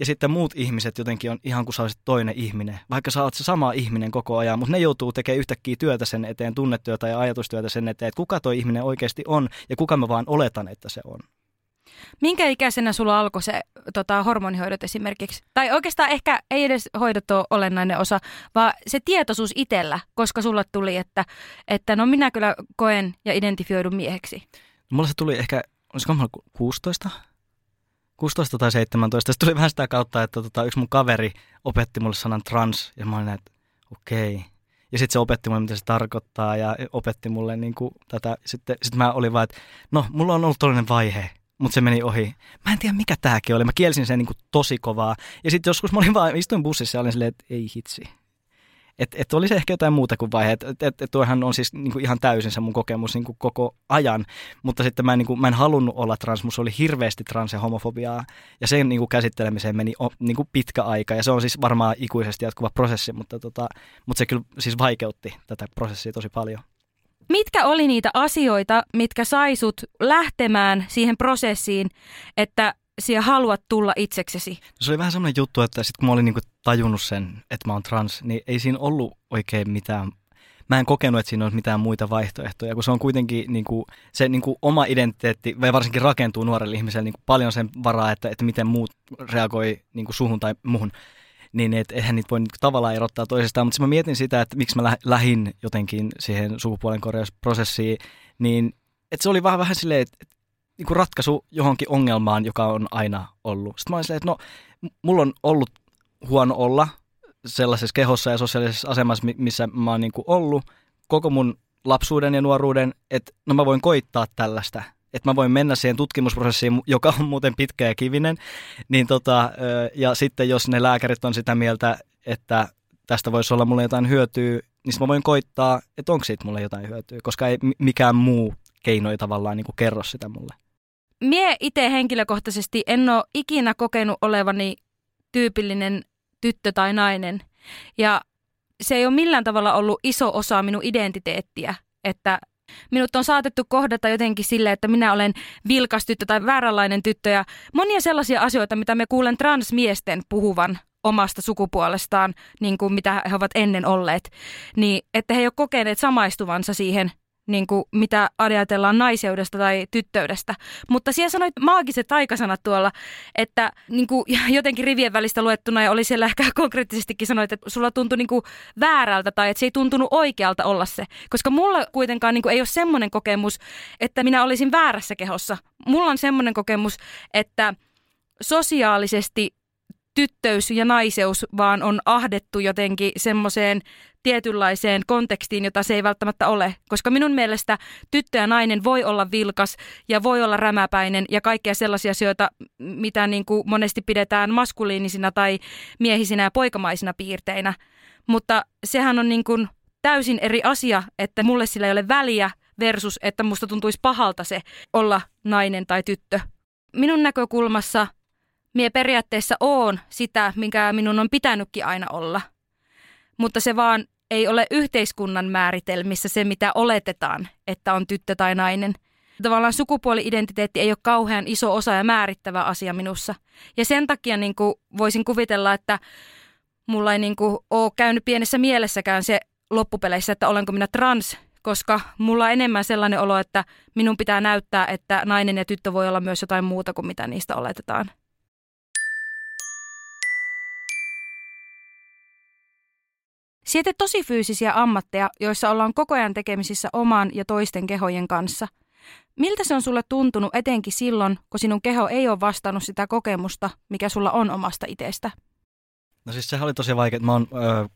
Ja sitten muut ihmiset jotenkin on ihan kuin sä olisit toinen ihminen. Vaikka sä oot se sama ihminen koko ajan, mutta ne joutuu tekemään yhtäkkiä työtä sen eteen, tunnetyötä ja ajatustyötä sen eteen, että kuka toi ihminen oikeasti on ja kuka mä vaan oletan, että se on. Minkä ikäisenä sulla alkoi se tota, hormonihoidot esimerkiksi? Tai oikeastaan ehkä ei edes hoidot ole olennainen osa, vaan se tietoisuus itsellä, koska sulla tuli, että, että no minä kyllä koen ja identifioidun mieheksi. Mulla se tuli ehkä, olisiko mulla 16? 16 tai 17. Se tuli vähän sitä kautta, että tota, yksi mun kaveri opetti mulle sanan trans ja mä olin, että okei. Okay. Ja sitten se opetti mulle, mitä se tarkoittaa ja opetti mulle niin kuin tätä. Sitten sit mä olin vaan, että no, mulla on ollut toinen vaihe mutta se meni ohi. Mä en tiedä, mikä tämäkin oli. Mä kielsin sen niin kuin tosi kovaa. Ja sitten joskus mä olin vaan, istuin bussissa ja olin silleen, että ei hitsi. Että et olisi ehkä jotain muuta kuin vaihe. Että et, et, tuohan on siis niin kuin ihan täysin se mun kokemus niin kuin koko ajan. Mutta sitten mä en, niin kuin, mä en halunnut olla trans, musta oli hirveästi trans- ja homofobiaa. Ja sen niin kuin käsittelemiseen meni o, niin kuin pitkä aika. Ja se on siis varmaan ikuisesti jatkuva prosessi, mutta, tota, mutta se kyllä siis vaikeutti tätä prosessia tosi paljon. Mitkä oli niitä asioita, mitkä saisut lähtemään siihen prosessiin, että sinä haluat tulla itseksesi? Se oli vähän semmoinen juttu, että sitten kun mä olin niinku tajunnut sen, että mä oon trans, niin ei siinä ollut oikein mitään mä en kokenut, että siinä olisi mitään muita vaihtoehtoja, kun se on kuitenkin niin kuin, se niin kuin oma identiteetti, vai varsinkin rakentuu nuorelle ihmiselle niin kuin paljon sen varaa, että, että miten muut reagoi niin kuin suhun tai muhun. Niin et, eihän niitä voi niin kuin, tavallaan erottaa toisestaan, mutta mä mietin sitä, että miksi mä lähdin jotenkin siihen sukupuolen korjausprosessiin, niin että se oli vähän vähän silleen, että niin kuin ratkaisu johonkin ongelmaan, joka on aina ollut. Sitten mä olin silleen, että no, mulla on ollut huono olla sellaisessa kehossa ja sosiaalisessa asemassa, missä mä oon niin kuin ollut koko mun lapsuuden ja nuoruuden, että no mä voin koittaa tällaista, että mä voin mennä siihen tutkimusprosessiin, joka on muuten pitkä ja kivinen, niin tota, ja sitten jos ne lääkärit on sitä mieltä, että tästä voisi olla mulle jotain hyötyä, niin mä voin koittaa, että onko siitä mulle jotain hyötyä, koska ei mikään muu keino ei tavallaan niin kuin kerro sitä mulle. Mie itse henkilökohtaisesti en ole ikinä kokenut olevani tyypillinen tyttö tai nainen. Ja se ei ole millään tavalla ollut iso osa minun identiteettiä, että minut on saatettu kohdata jotenkin sille, että minä olen vilkas tyttö tai vääränlainen tyttö ja monia sellaisia asioita, mitä me kuulen transmiesten puhuvan omasta sukupuolestaan, niin kuin mitä he ovat ennen olleet, niin että he ei ole kokeneet samaistuvansa siihen niin kuin mitä ajatellaan naiseudesta tai tyttöydestä. Mutta siellä sanoit maagiset taikasanat tuolla, että niin kuin jotenkin rivien välistä luettuna ja oli siellä ehkä konkreettisestikin sanoit, että sulla tuntui niin kuin väärältä tai että se ei tuntunut oikealta olla se. Koska mulla kuitenkaan niin kuin ei ole semmoinen kokemus, että minä olisin väärässä kehossa. Mulla on semmoinen kokemus, että sosiaalisesti tyttöys ja naiseus vaan on ahdettu jotenkin semmoiseen tietynlaiseen kontekstiin, jota se ei välttämättä ole. Koska minun mielestä tyttö ja nainen voi olla vilkas ja voi olla rämäpäinen ja kaikkea sellaisia asioita, mitä niin kuin monesti pidetään maskuliinisina tai miehisinä ja poikamaisina piirteinä. Mutta sehän on niin kuin täysin eri asia, että mulle sillä ei ole väliä versus, että musta tuntuisi pahalta se olla nainen tai tyttö. Minun näkökulmassa mie periaatteessa oon sitä, minkä minun on pitänytkin aina olla. Mutta se vaan ei ole yhteiskunnan määritelmissä se, mitä oletetaan, että on tyttö tai nainen. Tavallaan sukupuoli-identiteetti ei ole kauhean iso osa ja määrittävä asia minussa. Ja sen takia niin kuin voisin kuvitella, että mulla ei niin kuin ole käynyt pienessä mielessäkään se loppupeleissä, että olenko minä trans, koska mulla on enemmän sellainen olo, että minun pitää näyttää, että nainen ja tyttö voi olla myös jotain muuta kuin mitä niistä oletetaan. Siete tosi fyysisiä ammatteja, joissa ollaan koko ajan tekemisissä oman ja toisten kehojen kanssa. Miltä se on sulle tuntunut etenkin silloin, kun sinun keho ei ole vastannut sitä kokemusta, mikä sulla on omasta itsestä? No siis sehän oli tosi vaikea. Mä oon ö,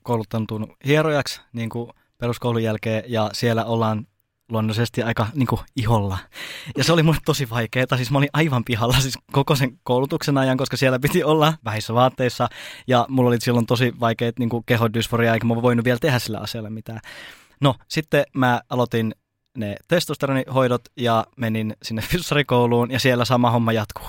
hierojaksi niin kuin peruskoulun jälkeen ja siellä ollaan luonnollisesti aika niin kuin, iholla. Ja se oli mulle tosi vaikeaa. Siis mä olin aivan pihalla siis koko sen koulutuksen ajan, koska siellä piti olla vähissä vaatteissa. Ja mulla oli silloin tosi vaikeat niin kehodysforia, eikä mä voinut vielä tehdä sillä asialla mitään. No, sitten mä aloitin ne testosteronihoidot ja menin sinne fyssarikouluun ja siellä sama homma jatkuu.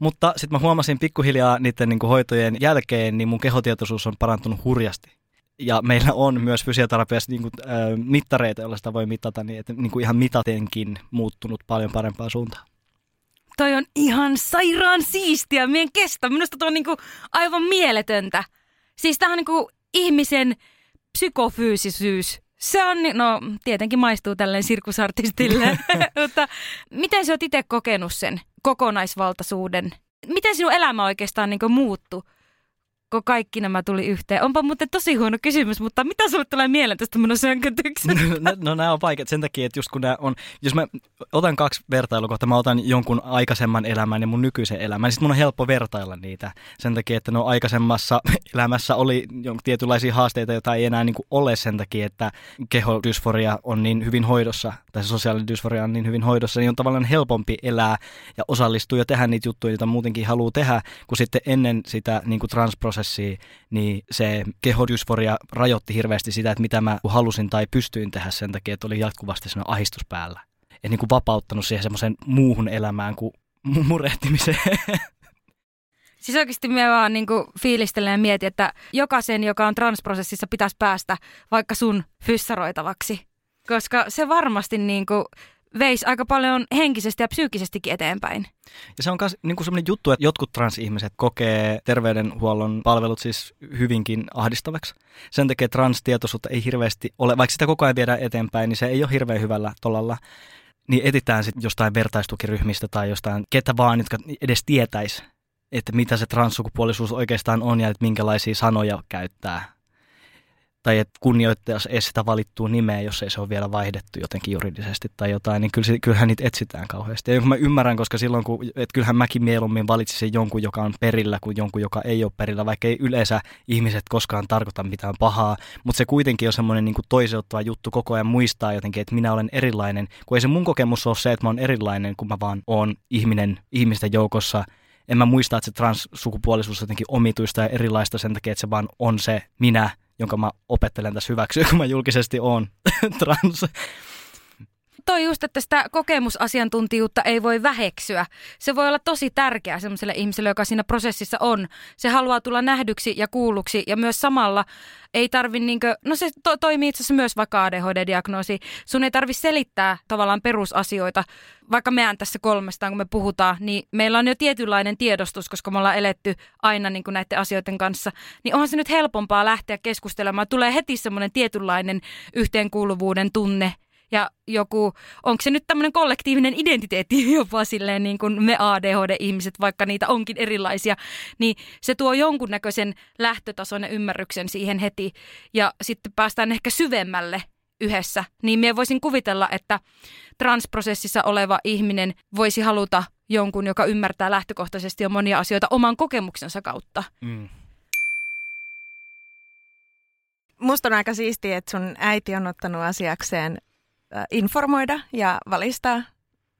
Mutta sitten mä huomasin pikkuhiljaa niiden niin kuin, hoitojen jälkeen, niin mun kehotietoisuus on parantunut hurjasti ja meillä on myös fysioterapiassa niin kuin, äh, mittareita, joilla sitä voi mitata, niin että niin kuin ihan mitatenkin muuttunut paljon parempaan suuntaan. Toi on ihan sairaan siistiä, mien kestä. Minusta tuo on niin kuin aivan mieletöntä. Siis tämä on niin kuin ihmisen psykofyysisyys. Se on, no tietenkin maistuu tälleen sirkusartistille, mutta miten sä oot itse kokenut sen kokonaisvaltaisuuden? Miten sinun elämä oikeastaan niin muuttui? Kun kaikki nämä tuli yhteen? Onpa muuten tosi huono kysymys, mutta mitä sulle tulee mieleen tästä minun sönkötyksestä? No, no nämä on vaikeat sen takia, että just kun nämä on, jos mä otan kaksi vertailukohta, mä otan jonkun aikaisemman elämän ja mun nykyisen elämän, niin sitten mun on helppo vertailla niitä sen takia, että no aikaisemmassa elämässä oli tietynlaisia haasteita, joita ei enää niin kuin ole sen takia, että kehodysforia on niin hyvin hoidossa tai se sosiaalinen dysforia on niin hyvin hoidossa, niin on tavallaan helpompi elää ja osallistua ja tehdä niitä juttuja, joita muutenkin haluaa tehdä, kun sitten ennen sitä niin kuin transprosessia, niin se kehodysforia rajoitti hirveästi sitä, että mitä mä halusin tai pystyin tehdä sen takia, että oli jatkuvasti sellainen ahistus päällä. Ja niin kuin vapauttanut siihen semmoisen muuhun elämään kuin murehtimiseen. Siis oikeasti me vaan niin fiilistelen ja mietin, että jokaisen, joka on transprosessissa, pitäisi päästä vaikka sun fyssaroitavaksi. Koska se varmasti niin kuin veisi aika paljon henkisesti ja psyykkisestikin eteenpäin. Ja se on myös niin sellainen juttu, että jotkut transihmiset kokee terveydenhuollon palvelut siis hyvinkin ahdistavaksi. Sen takia transtietoisuutta ei hirveästi ole, vaikka sitä koko ajan viedään eteenpäin, niin se ei ole hirveän hyvällä tolalla. Niin etitään sitten jostain vertaistukiryhmistä tai jostain ketä vaan, jotka edes tietäisi että mitä se transsukupuolisuus oikeastaan on ja että minkälaisia sanoja käyttää. Tai että kunnioittaisi edes sitä valittua nimeä, jos ei se ole vielä vaihdettu jotenkin juridisesti tai jotain, niin kyllä, kyllähän niitä etsitään kauheasti. Ja mä ymmärrän, koska silloin, kun, että kyllähän mäkin mieluummin valitsisin jonkun, joka on perillä, kuin jonkun, joka ei ole perillä, vaikka ei yleensä ihmiset koskaan tarkoita mitään pahaa, mutta se kuitenkin on semmoinen niin toiseuttava juttu koko ajan muistaa jotenkin, että minä olen erilainen, kun ei se mun kokemus ole se, että mä oon erilainen, kun mä vaan oon ihminen ihmisten joukossa, en mä muista, että se transsukupuolisuus on jotenkin omituista ja erilaista sen takia, että se vaan on se minä, jonka mä opettelen tässä hyväksyä, kun mä julkisesti oon trans toi just, että sitä kokemusasiantuntijuutta ei voi väheksyä. Se voi olla tosi tärkeää semmoiselle ihmiselle, joka siinä prosessissa on. Se haluaa tulla nähdyksi ja kuulluksi ja myös samalla ei tarvi, niinkö, no se to, toimii itse asiassa myös vaikka ADHD-diagnoosi. Sun ei tarvi selittää tavallaan perusasioita. Vaikka meidän tässä kolmestaan, kun me puhutaan, niin meillä on jo tietynlainen tiedostus, koska me ollaan eletty aina niin kuin näiden asioiden kanssa. Niin onhan se nyt helpompaa lähteä keskustelemaan. Tulee heti semmoinen tietynlainen yhteenkuuluvuuden tunne ja joku, onko se nyt tämmöinen kollektiivinen identiteetti jopa silleen niin kuin me ADHD-ihmiset, vaikka niitä onkin erilaisia, niin se tuo jonkunnäköisen lähtötason ja ymmärryksen siihen heti ja sitten päästään ehkä syvemmälle yhdessä, niin minä voisin kuvitella, että transprosessissa oleva ihminen voisi haluta jonkun, joka ymmärtää lähtökohtaisesti jo monia asioita oman kokemuksensa kautta. Mm. Musta on aika siistiä, että sun äiti on ottanut asiakseen informoida ja valistaa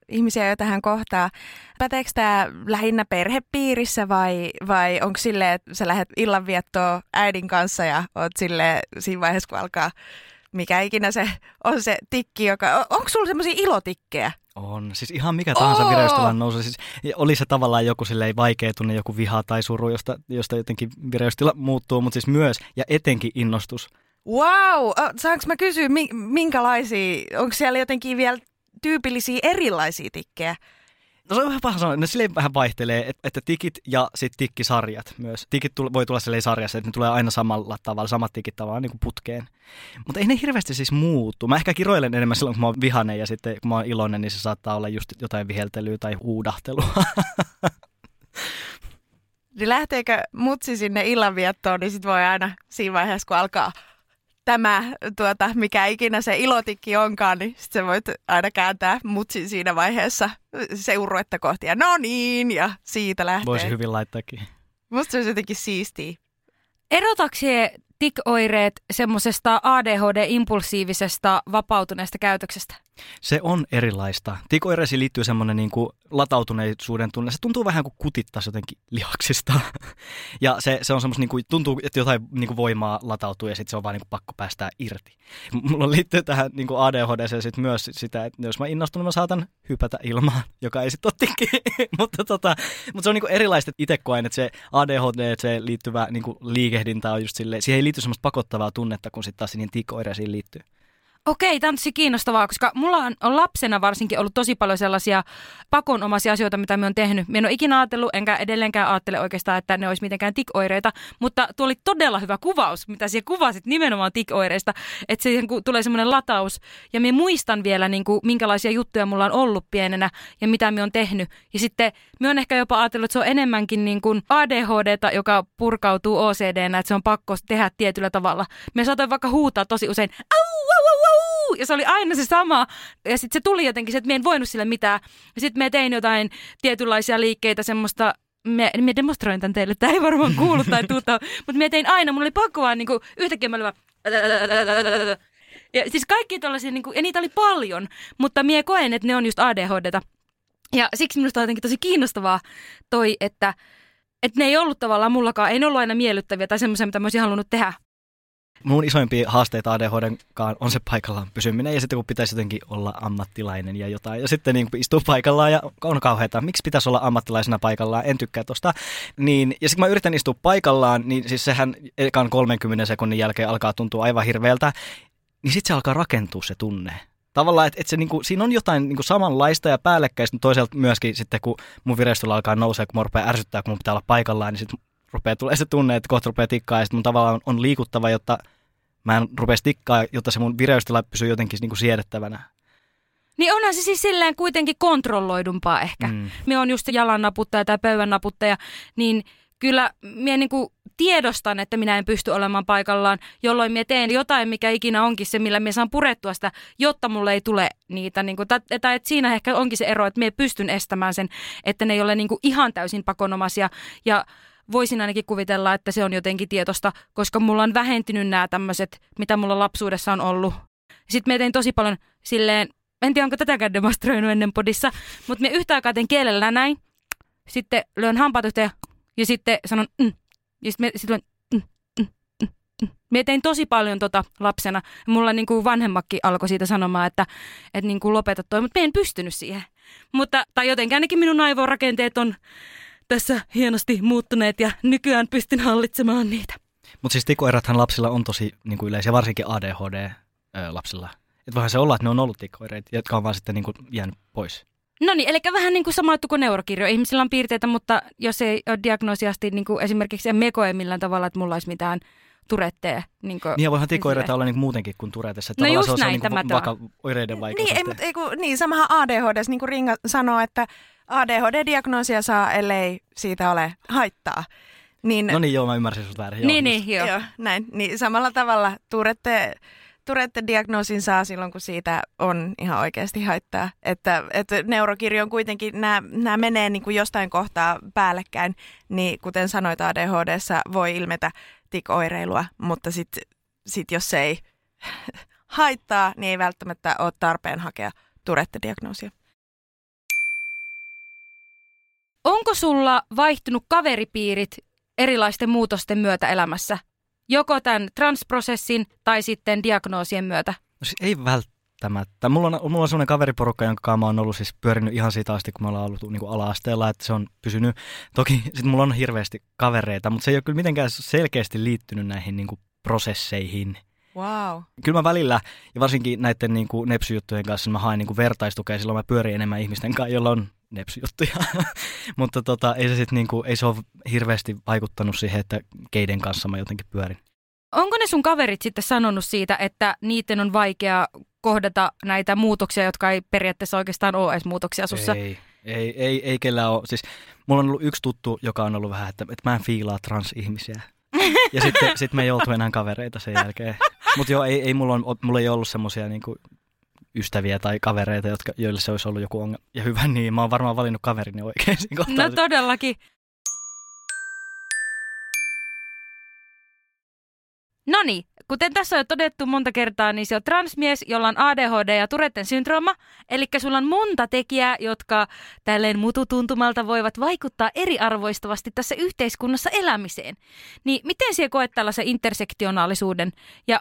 ihmisiä, joita hän kohtaa. Päteekö tämä lähinnä perhepiirissä vai, vai onko silleen, että sä lähdet illanviettoon äidin kanssa ja oot sille siinä vaiheessa, kun alkaa mikä ikinä se on se tikki, joka... Onko sulla semmoisia ilotikkejä? On. Siis ihan mikä tahansa oh! vireystilan nousu. Siis oli se tavallaan joku silleen vaikea tunne, joku viha tai suru, josta, josta jotenkin vireystila muuttuu, mutta siis myös ja etenkin innostus Wow! Saanko mä kysyä, minkälaisia, onko siellä jotenkin vielä tyypillisiä erilaisia tikkejä? No se on vähän paha sanoa. Ne silleen vähän vaihtelee, että tikit ja sitten tikkisarjat myös. Tikit voi tulla silleen sarjassa, että ne tulee aina samalla tavalla, samat tikit tavallaan niin kuin putkeen. Mutta ei ne hirveästi siis muutu. Mä ehkä kiroilen enemmän silloin, kun mä oon vihainen ja sitten kun mä oon iloinen, niin se saattaa olla just jotain viheltelyä tai huudahtelua. Niin lähteekö mutsi sinne illanviettoon, niin sit voi aina siinä vaiheessa, kun alkaa tämä, tuota, mikä ikinä se ilotikki onkaan, niin sit sä voit aina kääntää mutsin siinä vaiheessa seuruetta kohti. Ja no niin, ja siitä lähtee. Voisi hyvin laittaakin. Musta se olisi jotenkin siistiä. Erotakseen tik-oireet semmoisesta ADHD-impulsiivisesta vapautuneesta käytöksestä? Se on erilaista. Tikoireisiin liittyy semmoinen niin kuin latautuneisuuden tunne. Se tuntuu vähän kuin kutittaisi jotenkin lihaksista. ja se, se on semmoista, niin tuntuu, että jotain niin kuin voimaa latautuu ja sitten se on vaan niin kuin pakko päästää irti. Mulla liittyy tähän niin kuin ADHD sit myös sitä, että jos mä innostun, mä saatan hypätä ilmaan, joka ei sitten ole mutta, tota, mutta se on niin kuin erilaista itse koen, että se ADHD, se liittyvä niin kuin liikehdintä on just silleen, siihen ei liity semmoista pakottavaa tunnetta, kun sitten taas siihen tikoireisiin liittyy. Okei, tosi kiinnostavaa, koska mulla on, lapsena varsinkin ollut tosi paljon sellaisia pakonomaisia asioita, mitä me on tehnyt. Me en ole ikinä ajatellut, enkä edelleenkään ajattele oikeastaan, että ne olisi mitenkään tikoireita, mutta tuo oli todella hyvä kuvaus, mitä siellä kuvasit nimenomaan tikoireista, että siihen tulee semmoinen lataus. Ja me muistan vielä, niin kuin, minkälaisia juttuja mulla on ollut pienenä ja mitä me on tehnyt. Ja sitten me on ehkä jopa ajatellut, että se on enemmänkin niin kuin ADHDta, joka purkautuu OCDnä, että se on pakko tehdä tietyllä tavalla. Me saatoin vaikka huutaa tosi usein, au, au, au, au, ja se oli aina se sama. Ja sitten se tuli jotenkin se, että me en voinut sille mitään. Ja sitten me tein jotain tietynlaisia liikkeitä, semmoista me, me demonstroin tämän teille, tämä ei varmaan kuulu tai tuuta, mutta me tein aina, mulla oli pakko vaan niinku, yhtäkkiä mä olin vaan, Ja siis kaikki tällaisia, niin kuin, ja niitä oli paljon, mutta mie koen, että ne on just ADHDta. Ja siksi minusta on jotenkin tosi kiinnostavaa toi, että, että ne ei ollut tavallaan mullakaan, ei ne ollut aina miellyttäviä tai semmoisia, mitä mä olisin halunnut tehdä. Mun isoimpia haasteita ADHDn on se paikallaan pysyminen ja sitten kun pitäisi jotenkin olla ammattilainen ja jotain. Ja sitten niin istuu paikallaan ja on kauheata. Miksi pitäisi olla ammattilaisena paikallaan? En tykkää tosta. Niin, ja sitten kun mä yritän istua paikallaan, niin siis sehän ekan 30 sekunnin jälkeen alkaa tuntua aivan hirveältä. Niin sitten se alkaa rakentua se tunne tavallaan, että, että se, niin kuin, siinä on jotain niin kuin samanlaista ja päällekkäistä, mutta toisaalta myöskin sitten, kun mun vireistelyllä alkaa nousea, kun rupeaa ärsyttää, kun mun pitää olla paikallaan, niin sitten rupeaa tulee se tunne, että kohta rupeaa tikkaa ja sitten mun tavallaan on liikuttava, jotta mä en rupeaisi tikkaa, jotta se mun vireystila pysyy jotenkin niin kuin siedettävänä. Niin onhan se siis silleen kuitenkin kontrolloidumpaa ehkä. Mm. Me on just jalan naputtaja tai pöydän naputtaja, niin kyllä minä niin kuin tiedostan, että minä en pysty olemaan paikallaan, jolloin minä teen jotain, mikä ikinä onkin se, millä minä saan purettua sitä, jotta mulle ei tule niitä. Niin kuin, tai, tai että siinä ehkä onkin se ero, että minä pystyn estämään sen, että ne ei ole niin kuin ihan täysin pakonomaisia. Ja voisin ainakin kuvitella, että se on jotenkin tietosta, koska mulla on vähentynyt nämä tämmöiset, mitä mulla lapsuudessa on ollut. Sitten me tein tosi paljon silleen, en tiedä onko tätäkään demonstroinut ennen podissa, mutta me yhtä aikaa teen kielellä näin, sitten lyön hampaat yhteen ja sitten sanon mm. Ja sitten sit luen mm, mm, mm. Mie tein tosi paljon tota lapsena. Mulla niinku vanhemmakin alkoi siitä sanomaan, että, että niinku lopeta toi, mutta en pystynyt siihen. Mutta, tai jotenkin ainakin minun aivorakenteet on tässä hienosti muuttuneet ja nykyään pystyn hallitsemaan niitä. Mutta siis tikoeräthän lapsilla on tosi niin kuin yleisiä, varsinkin ADHD-lapsilla. Että voihan se olla, että ne on ollut tikoireita, jotka on vaan sitten niin kuin jäänyt pois. No niin, eli vähän niin kuin sama juttu kuin neurokirjo. Ihmisillä on piirteitä, mutta jos ei ole diagnoosiasti niin kuin esimerkiksi en koe millään tavalla, että mulla olisi mitään turetteja. Niin, niin ja voihan tikoireita olla niin muutenkin kuin turetessa. No just se on näin, niin tämä vaka- oireiden Niin, ei, mutta, ei, kun, niin, samahan ADHD, niin kuin Ringa sanoo, että ADHD-diagnoosia saa, ellei siitä ole haittaa. Niin, no niin, joo, mä ymmärsin sut väärin. Joo, niin, niin, joo. joo. näin. Niin samalla tavalla Turette, Turette-diagnoosin saa silloin, kun siitä on ihan oikeasti haittaa. Että, että neurokirjo on kuitenkin, nämä, nämä menee niin kuin jostain kohtaa päällekkäin, niin kuten sanoit, ADHD voi ilmetä tikoireilua, mutta sitten sit jos se ei haittaa, niin ei välttämättä ole tarpeen hakea Turette-diagnoosia. Onko sulla vaihtunut kaveripiirit erilaisten muutosten myötä elämässä? Joko tämän transprosessin tai sitten diagnoosien myötä? No siis ei välttämättä. Mulla on, mulla on sellainen kaveriporukka, jonka kanssa mä oon ollut siis pyörinyt ihan siitä asti, kun me ollaan ollut niin kuin ala-asteella, että se on pysynyt. Toki sit mulla on hirveästi kavereita, mutta se ei ole kyllä mitenkään selkeästi liittynyt näihin niin kuin prosesseihin. Wow. Kyllä mä välillä, ja varsinkin näiden niin kuin nepsyjuttujen kanssa, mä haen niin kuin vertaistukea, silloin mä pyörin enemmän ihmisten kanssa, joilla on nepsyjuttuja. Mutta tota, ei se sit niinku, ei se ole hirveästi vaikuttanut siihen, että keiden kanssa mä jotenkin pyörin. Onko ne sun kaverit sitten sanonut siitä, että niiden on vaikea kohdata näitä muutoksia, jotka ei periaatteessa oikeastaan ole edes muutoksia sussa? Ei, ei, ei, ei kellään ole. Siis mulla on ollut yksi tuttu, joka on ollut vähän, että, että mä en fiilaa transihmisiä. Ja sitten sit me ei oltu enää kavereita sen jälkeen. Mutta joo, ei, ei mulla, on, mulla ei ollut semmoisia niinku ystäviä tai kavereita, jotka, joille se olisi ollut joku ongelma. Ja hyvä niin, mä oon varmaan valinnut kaverini oikein siinä No todellakin. No niin, kuten tässä on jo todettu monta kertaa, niin se on transmies, jolla on ADHD ja Turetten syndrooma. Eli sulla on monta tekijää, jotka tälleen mututuntumalta voivat vaikuttaa eriarvoistavasti tässä yhteiskunnassa elämiseen. Niin miten siellä koet tällaisen intersektionaalisuuden ja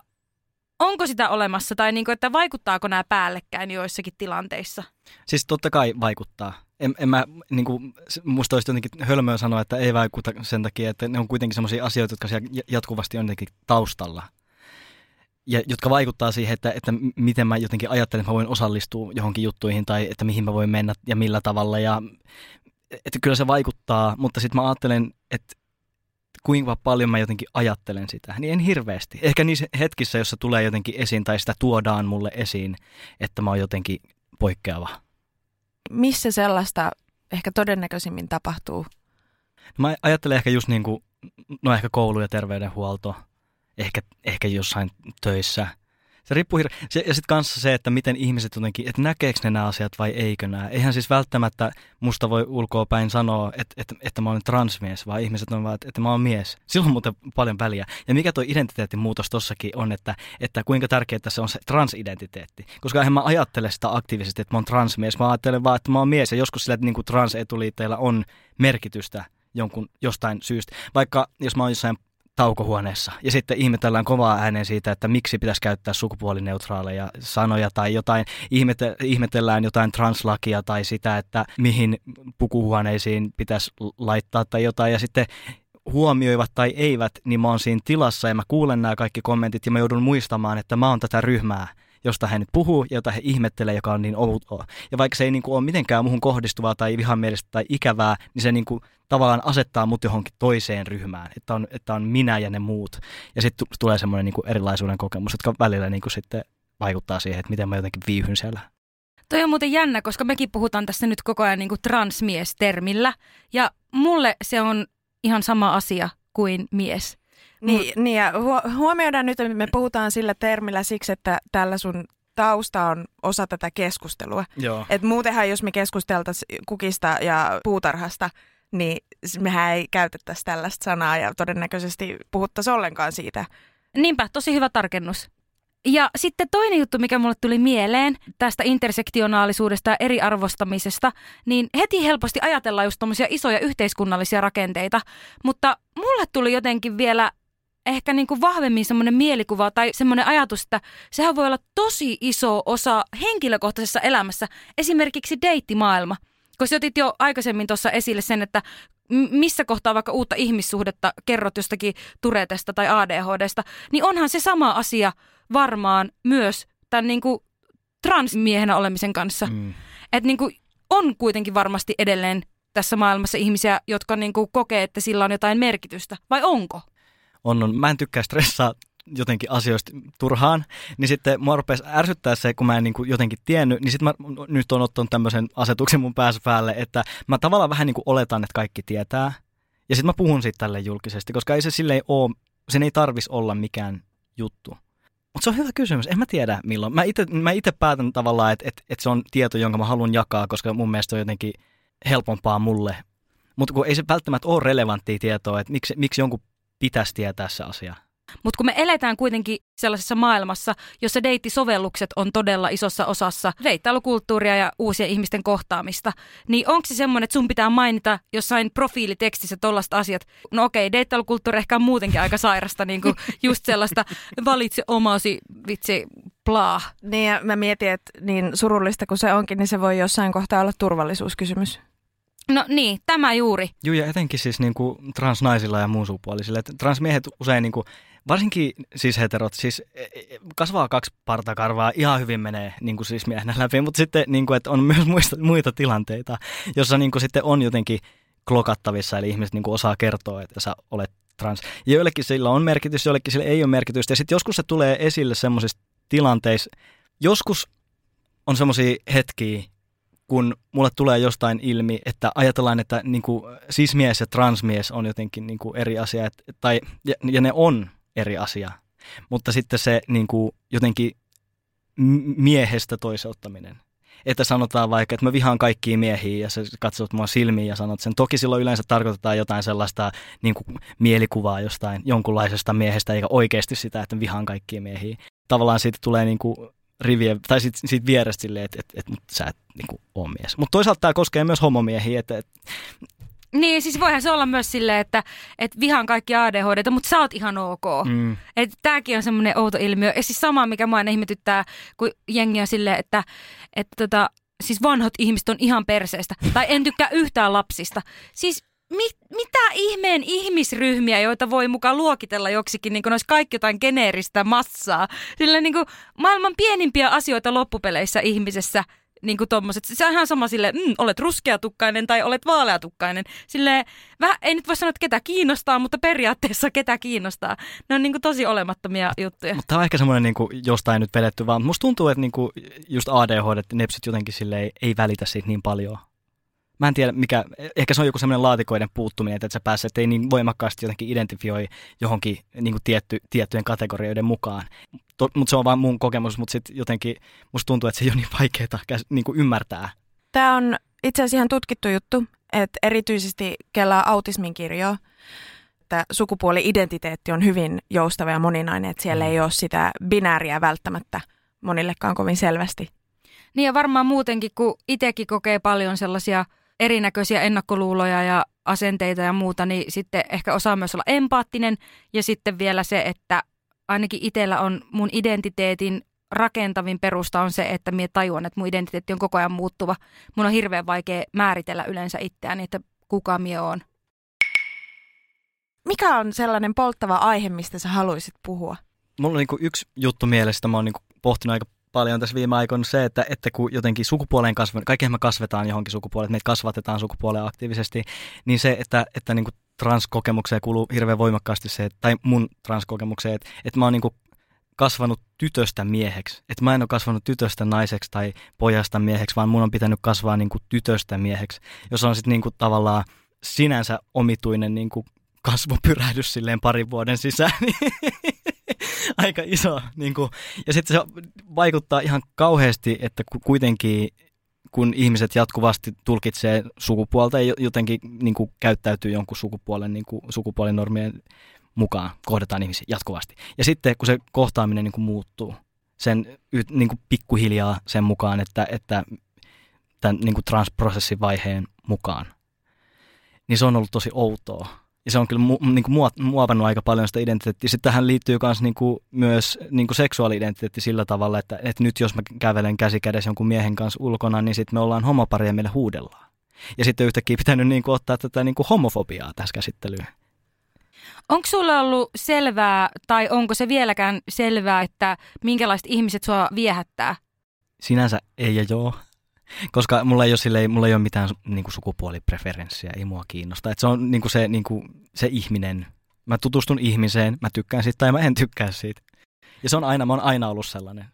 onko sitä olemassa tai niin kuin, että vaikuttaako nämä päällekkäin joissakin tilanteissa? Siis totta kai vaikuttaa. En, en mä, niin kuin, musta olisi jotenkin hölmöä sanoa, että ei vaikuta sen takia, että ne on kuitenkin sellaisia asioita, jotka siellä jatkuvasti on jotenkin taustalla. Ja jotka vaikuttaa siihen, että, että miten mä jotenkin ajattelen, että mä voin osallistua johonkin juttuihin tai että mihin mä voin mennä ja millä tavalla. Ja, että kyllä se vaikuttaa, mutta sitten mä ajattelen, että kuinka paljon mä jotenkin ajattelen sitä, niin en hirveästi. Ehkä niissä hetkissä, jossa tulee jotenkin esiin tai sitä tuodaan mulle esiin, että mä oon jotenkin poikkeava. Missä sellaista ehkä todennäköisimmin tapahtuu? No mä ajattelen ehkä just niin kuin, no ehkä koulu ja terveydenhuolto, ehkä, ehkä jossain töissä. Se riippuu hir- se, ja sitten kanssa se, että miten ihmiset jotenkin, että näkeekö ne nämä asiat vai eikö nämä. Eihän siis välttämättä musta voi ulkoa päin sanoa, että, että, että mä olen transmies, vaan ihmiset on vaan, että, mä olen mies. Silloin on muuten paljon väliä. Ja mikä tuo identiteettimuutos tossakin on, että, että kuinka tärkeää se on se transidentiteetti. Koska eihän mä ajattele sitä aktiivisesti, että mä oon transmies. Mä ajattelen vaan, että mä oon mies. Ja joskus sillä, että niin kuin transetuliitteilla on merkitystä jonkun jostain syystä. Vaikka jos mä oon jossain taukohuoneessa. Ja sitten ihmetellään kovaa ääneen siitä, että miksi pitäisi käyttää sukupuolineutraaleja sanoja tai jotain, ihmete, ihmetellään jotain translakia tai sitä, että mihin pukuhuoneisiin pitäisi laittaa tai jotain. Ja sitten huomioivat tai eivät, niin mä oon siinä tilassa ja mä kuulen nämä kaikki kommentit ja mä joudun muistamaan, että mä oon tätä ryhmää josta hän nyt puhuu ja jota he ihmettelee, joka on niin outoa. Ja vaikka se ei niin kuin ole mitenkään muuhun kohdistuvaa tai vihamielistä tai ikävää, niin se niin kuin tavallaan asettaa mut johonkin toiseen ryhmään, että on, että on minä ja ne muut. Ja sitten tulee semmoinen niin kuin erilaisuuden kokemus, jotka välillä niin kuin sitten vaikuttaa siihen, että miten mä jotenkin viihyn siellä. Toi on muuten jännä, koska mekin puhutaan tässä nyt koko ajan niin kuin transmies-termillä. Ja mulle se on ihan sama asia kuin mies. Niin, niin ja huomioidaan nyt, että me puhutaan sillä termillä siksi, että tällä sun tausta on osa tätä keskustelua. Joo. Et muutenhan, jos me keskusteltaisiin kukista ja puutarhasta, niin mehän ei käytettäisi tällaista sanaa ja todennäköisesti puhuttaisiin ollenkaan siitä. Niinpä, tosi hyvä tarkennus. Ja sitten toinen juttu, mikä mulle tuli mieleen tästä intersektionaalisuudesta ja eriarvostamisesta, niin heti helposti ajatellaan just isoja yhteiskunnallisia rakenteita, mutta mulle tuli jotenkin vielä ehkä niin kuin vahvemmin semmoinen mielikuva tai semmoinen ajatus, että sehän voi olla tosi iso osa henkilökohtaisessa elämässä, esimerkiksi deittimaailma. Koska otit jo aikaisemmin tuossa esille sen, että missä kohtaa vaikka uutta ihmissuhdetta kerrot jostakin Turetesta tai ADHDsta, niin onhan se sama asia varmaan myös tämän niin kuin transmiehenä olemisen kanssa. Mm. Että niin kuin on kuitenkin varmasti edelleen tässä maailmassa ihmisiä, jotka niin kuin kokee, että sillä on jotain merkitystä. Vai onko? on, on, mä en tykkää stressaa jotenkin asioista turhaan, niin sitten mua rupesi ärsyttää se, kun mä en niin kuin jotenkin tiennyt, niin sitten mä nyt on ottanut tämmöisen asetuksen mun päässä päälle, että mä tavallaan vähän niin kuin oletan, että kaikki tietää, ja sitten mä puhun siitä tälle julkisesti, koska ei se silleen ole, sen ei tarvis olla mikään juttu. Mutta se on hyvä kysymys, en mä tiedä milloin. Mä itse mä päätän tavallaan, että että että se on tieto, jonka mä haluan jakaa, koska mun mielestä on jotenkin helpompaa mulle. Mutta kun ei se välttämättä ole relevanttia tietoa, että miksi, miksi jonkun pitäisi tietää se asia. Mutta kun me eletään kuitenkin sellaisessa maailmassa, jossa deittisovellukset on todella isossa osassa deittailukulttuuria ja uusien ihmisten kohtaamista, niin onko se semmoinen, että sun pitää mainita jossain profiilitekstissä tollaista asiat? No okei, deittailukulttuuri ehkä on muutenkin aika sairasta, niin kuin just sellaista valitse omasi, vitsi, plaa. Niin ja mä mietin, että niin surullista kuin se onkin, niin se voi jossain kohtaa olla turvallisuuskysymys. No niin, tämä juuri. Joo, ja etenkin siis niin kuin transnaisilla ja muun sukupuolisilla. Transmiehet usein, niin kuin, varsinkin siis heterot, siis e, e, kasvaa kaksi partakarvaa, ihan hyvin menee niin kuin siis miehenä läpi, mutta sitten niin kuin, että on myös muista, muita tilanteita, jossa niin kuin, sitten on jotenkin klokattavissa, eli ihmiset niin kuin osaa kertoa, että sä olet trans. Ja joillekin sillä on merkitys, joillekin sillä ei ole merkitystä. Ja sitten joskus se tulee esille semmoisissa tilanteissa, joskus on semmoisia hetkiä, kun mulle tulee jostain ilmi, että ajatellaan, että niin kuin sismies ja transmies on jotenkin niin kuin eri asia, et, tai, ja, ja ne on eri asia, mutta sitten se niin kuin jotenkin miehestä toiseuttaminen. Että sanotaan vaikka, että mä vihaan kaikkia miehiä ja sä katsot mua silmiin ja sanot sen. Toki silloin yleensä tarkoitetaan jotain sellaista niin kuin mielikuvaa jostain jonkunlaisesta miehestä, eikä oikeasti sitä, että vihaan kaikkia miehiä. Tavallaan siitä tulee niin kuin rivien, tai sit, siitä vierestä silleen, että et, et, et, sä et niin ole mies. Mutta toisaalta tämä koskee myös homomiehiä, että et, niin, siis voihan se olla myös silleen, että, että vihaan kaikki ADHD, mutta sä oot ihan ok. Mm. Että tääkin on semmoinen outo ilmiö. Ja siis sama, mikä mua aina ihmetyttää, kun jengi on silleen, että, että tota, siis vanhat ihmiset on ihan perseestä. Tai en tykkää yhtään lapsista. Siis mit, mitä ihmeen ihmisryhmiä, joita voi mukaan luokitella joksikin, niin kuin olisi kaikki jotain geneeristä massaa. Sillä niin kuin maailman pienimpiä asioita loppupeleissä ihmisessä niin kuin tommoset. Se on ihan sama silleen, mm, olet ruskeatukkainen tai olet vaaleatukkainen. Sille vähän, ei nyt voi sanoa, että ketä kiinnostaa, mutta periaatteessa ketä kiinnostaa. Ne on niin kuin tosi olemattomia juttuja. Mutta tämä on ehkä semmoinen niin kuin jostain nyt vedetty vaan. Musta tuntuu, että niin kuin just ADHD, että nepsit jotenkin sille ei, ei välitä siitä niin paljon Mä en tiedä mikä, ehkä se on joku semmoinen laatikoiden puuttuminen, että sä pääset ei niin voimakkaasti jotenkin identifioi johonkin niin kuin tietty, tiettyjen kategorioiden mukaan. Mutta se on vain mun kokemus, mutta sitten jotenkin musta tuntuu, että se ei ole niin vaikeaa niin kuin ymmärtää. Tämä on itse asiassa ihan tutkittu juttu, että erityisesti kellä autismin kirjoa, että sukupuoli-identiteetti on hyvin joustava ja moninainen, että siellä mm. ei ole sitä binääriä välttämättä monillekaan kovin selvästi. Niin ja varmaan muutenkin, kun itsekin kokee paljon sellaisia erinäköisiä ennakkoluuloja ja asenteita ja muuta, niin sitten ehkä osaa myös olla empaattinen. Ja sitten vielä se, että ainakin itsellä on mun identiteetin rakentavin perusta on se, että minä tajuan, että mun identiteetti on koko ajan muuttuva. Mun on hirveän vaikea määritellä yleensä itseäni, että kuka minä on. Mikä on sellainen polttava aihe, mistä sä haluaisit puhua? Mulla on niin yksi juttu mielestä, mä oon niin pohtinut aika paljon tässä viime aikoina se, että, että kun jotenkin sukupuoleen kasvataan, kaikkihan me kasvetaan johonkin sukupuoleen, meitä kasvatetaan sukupuoleen aktiivisesti, niin se, että, että niin transkokemukseen kuuluu hirveän voimakkaasti se, tai mun transkokemukseen, että, että mä oon niin kuin kasvanut tytöstä mieheksi. Että mä en ole kasvanut tytöstä naiseksi tai pojasta mieheksi, vaan mun on pitänyt kasvaa niin kuin tytöstä mieheksi, jos on sitten niin tavallaan sinänsä omituinen niin kuin kasvupyrähdys silleen parin vuoden sisään. Aika iso. Niin kuin, ja sitten se vaikuttaa ihan kauheasti, että kuitenkin kun ihmiset jatkuvasti tulkitsee sukupuolta ja jotenkin niin kuin, käyttäytyy jonkun sukupuolen niin kuin, sukupuolinormien mukaan, kohdataan ihmisiä jatkuvasti. Ja sitten kun se kohtaaminen niin kuin, muuttuu sen niin kuin, pikkuhiljaa sen mukaan, että, että tämän niin kuin, transprosessin vaiheen mukaan, niin se on ollut tosi outoa ja se on kyllä mu, niin kuin muovannut aika paljon sitä identiteettiä. Sitten tähän liittyy myös, niin kuin, myös niin kuin seksuaali-identiteetti sillä tavalla, että, että nyt jos mä kävelen käsi kädessä jonkun miehen kanssa ulkona, niin sitten me ollaan homoparia ja meille huudellaan. Ja sitten yhtäkkiä pitänyt niin kuin, ottaa tätä niin kuin homofobiaa tässä käsittelyyn. Onko sulla ollut selvää, tai onko se vieläkään selvää, että minkälaiset ihmiset sua viehättää? Sinänsä ei ja joo. Koska mulla ei ole, silleen, mulla ei ole mitään niin kuin sukupuolipreferenssiä, ei mua kiinnosta. Et se on niin kuin se, niin kuin, se ihminen. Mä tutustun ihmiseen, mä tykkään siitä tai mä en tykkää siitä. Ja se on aina, mä oon aina ollut sellainen.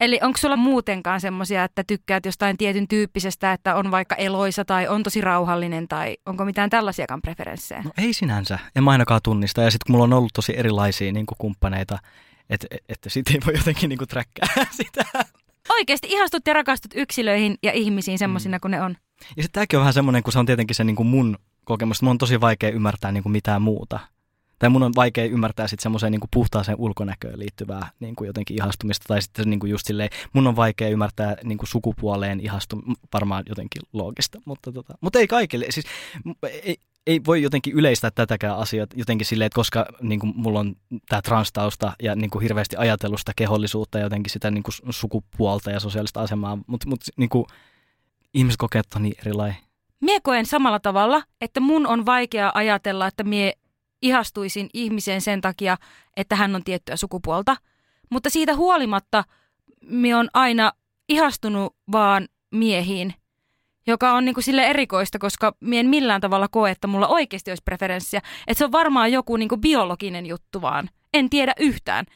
Eli onko sulla muutenkaan semmoisia, että tykkäät jostain tietyn tyyppisestä, että on vaikka eloisa tai on tosi rauhallinen tai onko mitään tällaisiakaan preferenssejä? No ei sinänsä, en mä ainakaan tunnista. Ja sitten kun mulla on ollut tosi erilaisia niin kumppaneita, että et, et, siitä ei voi jotenkin niin kuin träkkää sitä. Oikeasti ihastut ja rakastut yksilöihin ja ihmisiin semmoisina mm. kuin ne on. Ja sitten tämäkin on vähän semmoinen, kun se on tietenkin se niin kuin mun kokemus, mun on tosi vaikea ymmärtää niin kuin mitään muuta. Tai mun on vaikea ymmärtää sitten semmoiseen niin kuin puhtaaseen ulkonäköön liittyvää niin kuin jotenkin ihastumista. Tai sitten niin kuin just silleen, mun on vaikea ymmärtää niin kuin sukupuoleen ihastumista, varmaan jotenkin loogista. Mutta, tota, mutta ei kaikille. Siis, ei, ei voi jotenkin yleistää tätäkään asiaa jotenkin silleen, että koska niin kuin, mulla on tämä transtausta ja niin kuin, hirveästi ajatellusta kehollisuutta ja jotenkin sitä niin kuin, sukupuolta ja sosiaalista asemaa, mutta mut, niin ihmiset kokee, että on niin erilainen. Mie koen samalla tavalla, että mun on vaikea ajatella, että mie ihastuisin ihmiseen sen takia, että hän on tiettyä sukupuolta. Mutta siitä huolimatta mie on aina ihastunut vaan miehiin joka on niinku sille erikoista, koska mien millään tavalla koe, että mulla oikeasti olisi preferenssiä. Että se on varmaan joku niinku biologinen juttu vaan. En tiedä yhtään.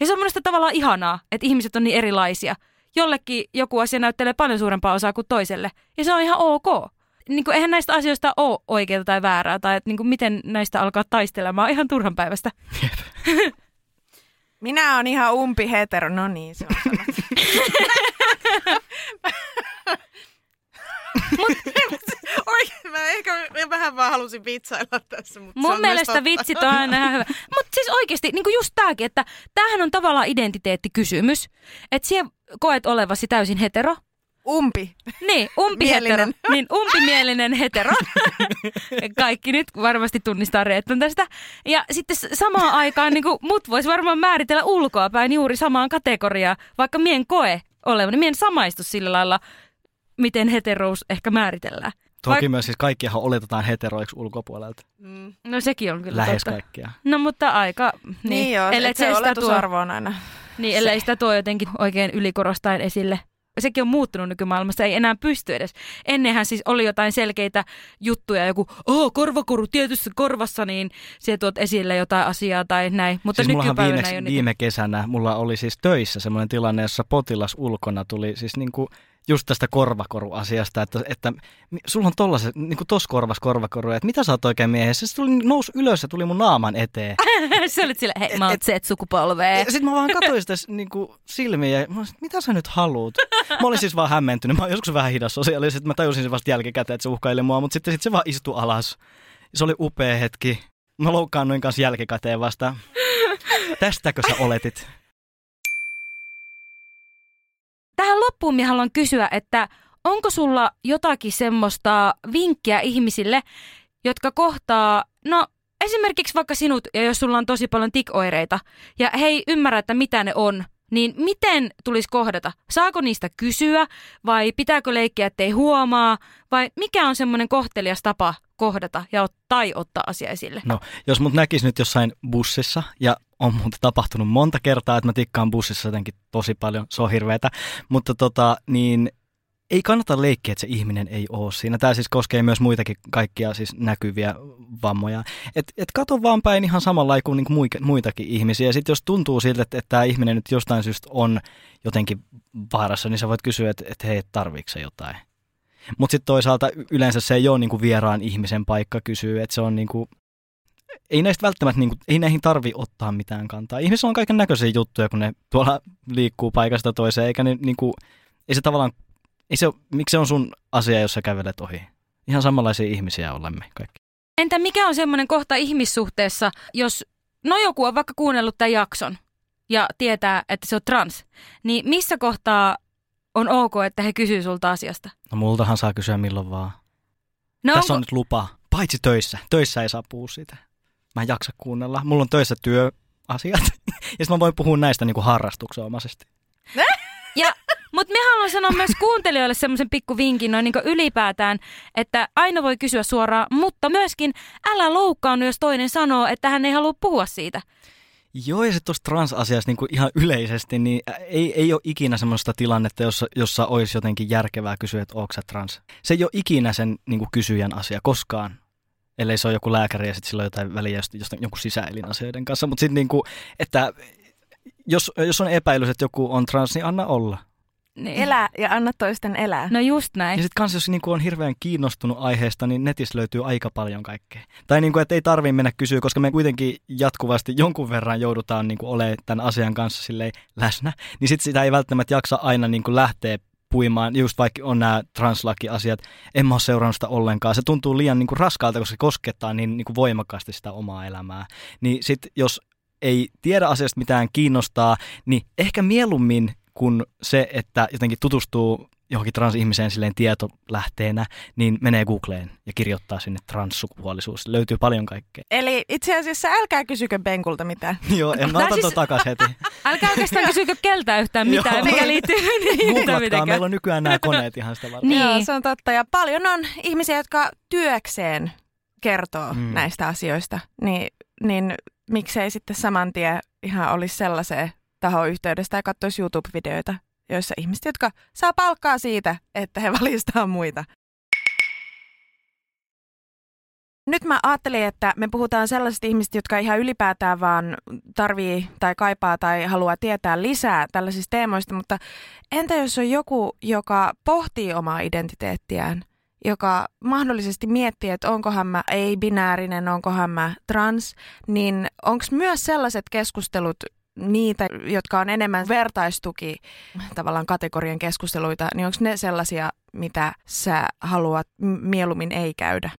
Ja se on monesta tavallaan ihanaa, että ihmiset on niin erilaisia. Jollekin joku asia näyttelee paljon suurempaa osaa kuin toiselle. Ja se on ihan ok. Niin kuin, eihän näistä asioista ole oikeaa tai väärää, tai että niin kuin, miten näistä alkaa taistelemaan ihan turhan päivästä. Minä on ihan umpi hetero, no niin se on Oikein, mä ehkä mä vähän vaan halusin vitsailla tässä. Mutta mun mielestä vitsit on aina ihan hyvä. Mutta siis oikeasti, niin kuin just tääkin, että tämähän on tavallaan identiteettikysymys. Että siellä koet olevasi täysin hetero. Umpi. Niin, umpi hetero. Niin, umpimielinen hetero. Kaikki nyt varmasti tunnistaa Reeton tästä. Ja sitten samaan aikaan niin kuin, mut voisi varmaan määritellä ulkoapäin juuri samaan kategoriaan, vaikka mien koe olevan. Mien samaistu sillä lailla miten heterous ehkä määritellään. Toki Vaik- myös siis kaikkiahan oletetaan heteroiksi ulkopuolelta. Mm. No sekin on kyllä Lähes totta. kaikkia. No mutta aika... Niin, niin joo, ellei se, se oletusarvo on aina Niin, ellei sitä tuo jotenkin oikein ylikorostaen esille. Sekin on muuttunut nykymaailmassa, ei enää pysty edes. Ennenhän siis oli jotain selkeitä juttuja, joku oh, korvakoru tietyssä korvassa, niin se tuot esille jotain asiaa tai näin. Mutta siis nykypäivänä viimeksi, viime kesänä mulla oli siis töissä semmoinen tilanne, jossa potilas ulkona tuli siis niin kuin just tästä korvakoruasiasta, että, että sulla on tollaset, niin kuin tossa korvas korvakoru, että mitä sä oot oikein miehessä? Se tuli, nousi ylös ja tuli mun naaman eteen. se olit sille, hei mä oon Z-sukupolvea. Sitten mä vaan katsoin sitä niin kuin silmiä ja mä olisin, mitä sä nyt haluut? Mä olin siis vaan hämmentynyt. Mä olin joskus vähän hidas sosiaalisesti, mä tajusin sen vasta jälkikäteen, että se uhkaili mua, mutta sitten sit se vaan istui alas. Se oli upea hetki. Mä loukkaannuin kanssa jälkikäteen vasta. Tästäkö sä oletit? Tähän loppuun minä haluan kysyä, että onko sulla jotakin semmoista vinkkiä ihmisille, jotka kohtaa, no esimerkiksi vaikka sinut, ja jos sulla on tosi paljon tikoireita, ja he ymmärrä, että mitä ne on, niin miten tulisi kohdata? Saako niistä kysyä, vai pitääkö leikkiä, ettei huomaa, vai mikä on semmoinen kohtelias tapa kohdata ja ot- tai ottaa asia esille? No, jos mut näkisi nyt jossain bussissa, ja on muuta tapahtunut monta kertaa, että mä tikkaan bussissa jotenkin tosi paljon, se on hirveetä, mutta tota, niin ei kannata leikkiä, että se ihminen ei ole siinä. Tämä siis koskee myös muitakin kaikkia siis näkyviä vammoja. Et, et kato vaan päin ihan samalla kuin niinku muitakin ihmisiä. Sitten jos tuntuu siltä, että, että tämä ihminen nyt jostain syystä on jotenkin vaarassa, niin sä voit kysyä, että, että hei, tarviiko jotain. Mutta sitten toisaalta yleensä se ei ole niinku vieraan ihmisen paikka kysyä, että se on niinku, ei näistä välttämättä, niinku, ei näihin tarvi ottaa mitään kantaa. Ihmisillä on kaiken näköisiä juttuja, kun ne tuolla liikkuu paikasta toiseen, eikä ne, niinku, ei se tavallaan ei se, miksi se on sun asia, jos sä kävelet ohi? Ihan samanlaisia ihmisiä olemme kaikki. Entä mikä on semmoinen kohta ihmissuhteessa, jos no joku on vaikka kuunnellut tämän jakson ja tietää, että se on trans, niin missä kohtaa on ok, että he kysyy sulta asiasta? No multahan saa kysyä milloin vaan. No Tässä onko... on nyt lupa, paitsi töissä. Töissä ei saa puhua siitä. Mä en jaksa kuunnella. Mulla on töissä työasiat. ja sitten mä voin puhua näistä niin kuin harrastuksenomaisesti. Ja mutta me haluan sanoa myös kuuntelijoille semmoisen pikku vinkin noin niin ylipäätään, että aina voi kysyä suoraan, mutta myöskin älä loukkaannu, jos toinen sanoo, että hän ei halua puhua siitä. Joo, ja sitten tuossa transasiassa niin ihan yleisesti, niin ei, ei ole ikinä semmoista tilannetta, jossa, jossa olisi jotenkin järkevää kysyä, että onko sä trans. Se ei ole ikinä sen niin kuin kysyjän asia koskaan, ellei se ole joku lääkäri ja sitten sillä on jotain väliä just, just jonkun sisäelinasioiden kanssa. Mutta sitten niin kuin, että jos, jos on epäilys, että joku on trans, niin anna olla. Niin. Elää ja anna toisten elää. No just näin. Ja sitten kans jos niinku on hirveän kiinnostunut aiheesta, niin netissä löytyy aika paljon kaikkea. Tai niinku, että ei tarvitse mennä kysyä, koska me kuitenkin jatkuvasti jonkun verran joudutaan niinku olemaan tämän asian kanssa silleen läsnä. Niin sitten sitä ei välttämättä jaksa aina niinku lähteä puimaan, just vaikka on nämä translaki-asiat, en mä ole seurannut sitä ollenkaan. Se tuntuu liian niinku raskaalta, koska se koskettaa niin niinku voimakkaasti sitä omaa elämää. Niin sitten jos ei tiedä asiasta mitään kiinnostaa, niin ehkä mieluummin kun se, että jotenkin tutustuu johonkin transihmiseen silleen tietolähteenä, niin menee Googleen ja kirjoittaa sinne transsukupuolisuus. Löytyy paljon kaikkea. Eli itse asiassa älkää kysykö Benkulta mitään. Joo, en mä ota siis... takas heti. älkää oikeastaan kysykö keltä yhtään mitään, mikä liittyy niin meillä on nykyään nämä koneet ihan sitä varten. Niin. Joo, se on totta. Ja paljon on ihmisiä, jotka työkseen kertoo mm. näistä asioista. Niin, niin miksei sitten saman tien ihan olisi sellaiseen taho yhteydestä ja katsoisi YouTube-videoita, joissa ihmiset, jotka saa palkkaa siitä, että he valistaa muita. Nyt mä ajattelin, että me puhutaan sellaisista ihmisistä, jotka ihan ylipäätään vaan tarvii tai kaipaa tai haluaa tietää lisää tällaisista teemoista, mutta entä jos on joku, joka pohtii omaa identiteettiään, joka mahdollisesti miettii, että onkohan mä ei-binäärinen, onkohan mä trans, niin onko myös sellaiset keskustelut niitä, jotka on enemmän vertaistuki tavallaan kategorian keskusteluita, niin onko ne sellaisia, mitä sä haluat mieluummin ei käydä?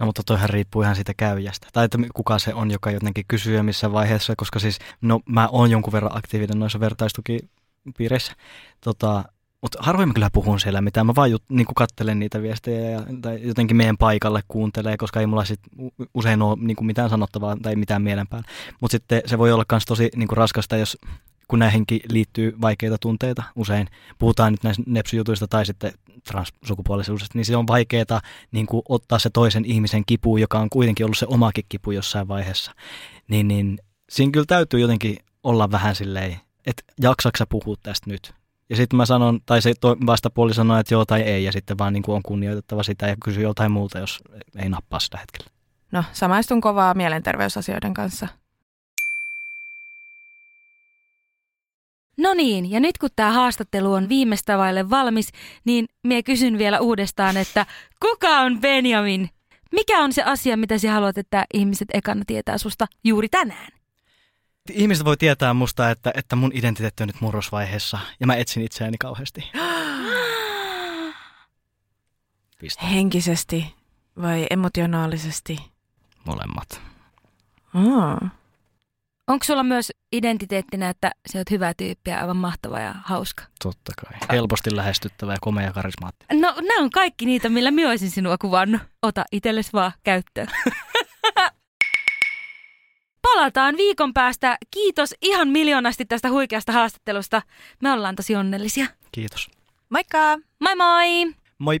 No mutta toihan riippuu ihan siitä käyjästä. Tai että kuka se on, joka jotenkin kysyy missä vaiheessa, koska siis no mä oon jonkun verran aktiivinen noissa vertaistukipiireissä. Tota, mutta harvoin mä kyllä puhun siellä mitään. Mä vaan jut, niin kattelen niitä viestejä ja, tai jotenkin meidän paikalle kuuntelee, koska ei mulla sit usein ole niin mitään sanottavaa tai mitään mielen päällä. Mutta sitten se voi olla myös tosi niin raskasta, jos kun näihinkin liittyy vaikeita tunteita usein. Puhutaan nyt näistä nepsyjutuista tai sitten transsukupuolisuudesta, niin se on vaikeaa niin ottaa se toisen ihmisen kipu, joka on kuitenkin ollut se omakin kipu jossain vaiheessa. Niin, niin siinä kyllä täytyy jotenkin olla vähän silleen, että jaksaksa puhua tästä nyt ja sitten mä sanon, tai se vastapuoli sanoo, että joo tai ei, ja sitten vaan niin kuin on kunnioitettava sitä ja kysyy jotain muuta, jos ei nappaa sitä hetkellä. No, samaistun kovaa mielenterveysasioiden kanssa. No niin, ja nyt kun tämä haastattelu on viimeistä vaille valmis, niin minä kysyn vielä uudestaan, että kuka on Benjamin? Mikä on se asia, mitä sinä haluat, että ihmiset ekana tietää susta juuri tänään? Ihmiset voi tietää musta, että, että mun identiteetti on nyt murrosvaiheessa ja mä etsin itseäni kauheasti. Piste. Henkisesti vai emotionaalisesti? Molemmat. Oh. Onko sulla myös identiteettinä, että sä oot hyvä tyyppi ja aivan mahtava ja hauska? Totta kai. Helposti lähestyttävä ja komea ja karismaattinen. No, nämä on kaikki niitä, millä minä olisin sinua kuvannut. Ota itsellesi vaan käyttöön. Palataan viikon päästä. Kiitos ihan miljoonasti tästä huikeasta haastattelusta. Me ollaan tosi onnellisia. Kiitos. Moikka! Moi moi! Moi!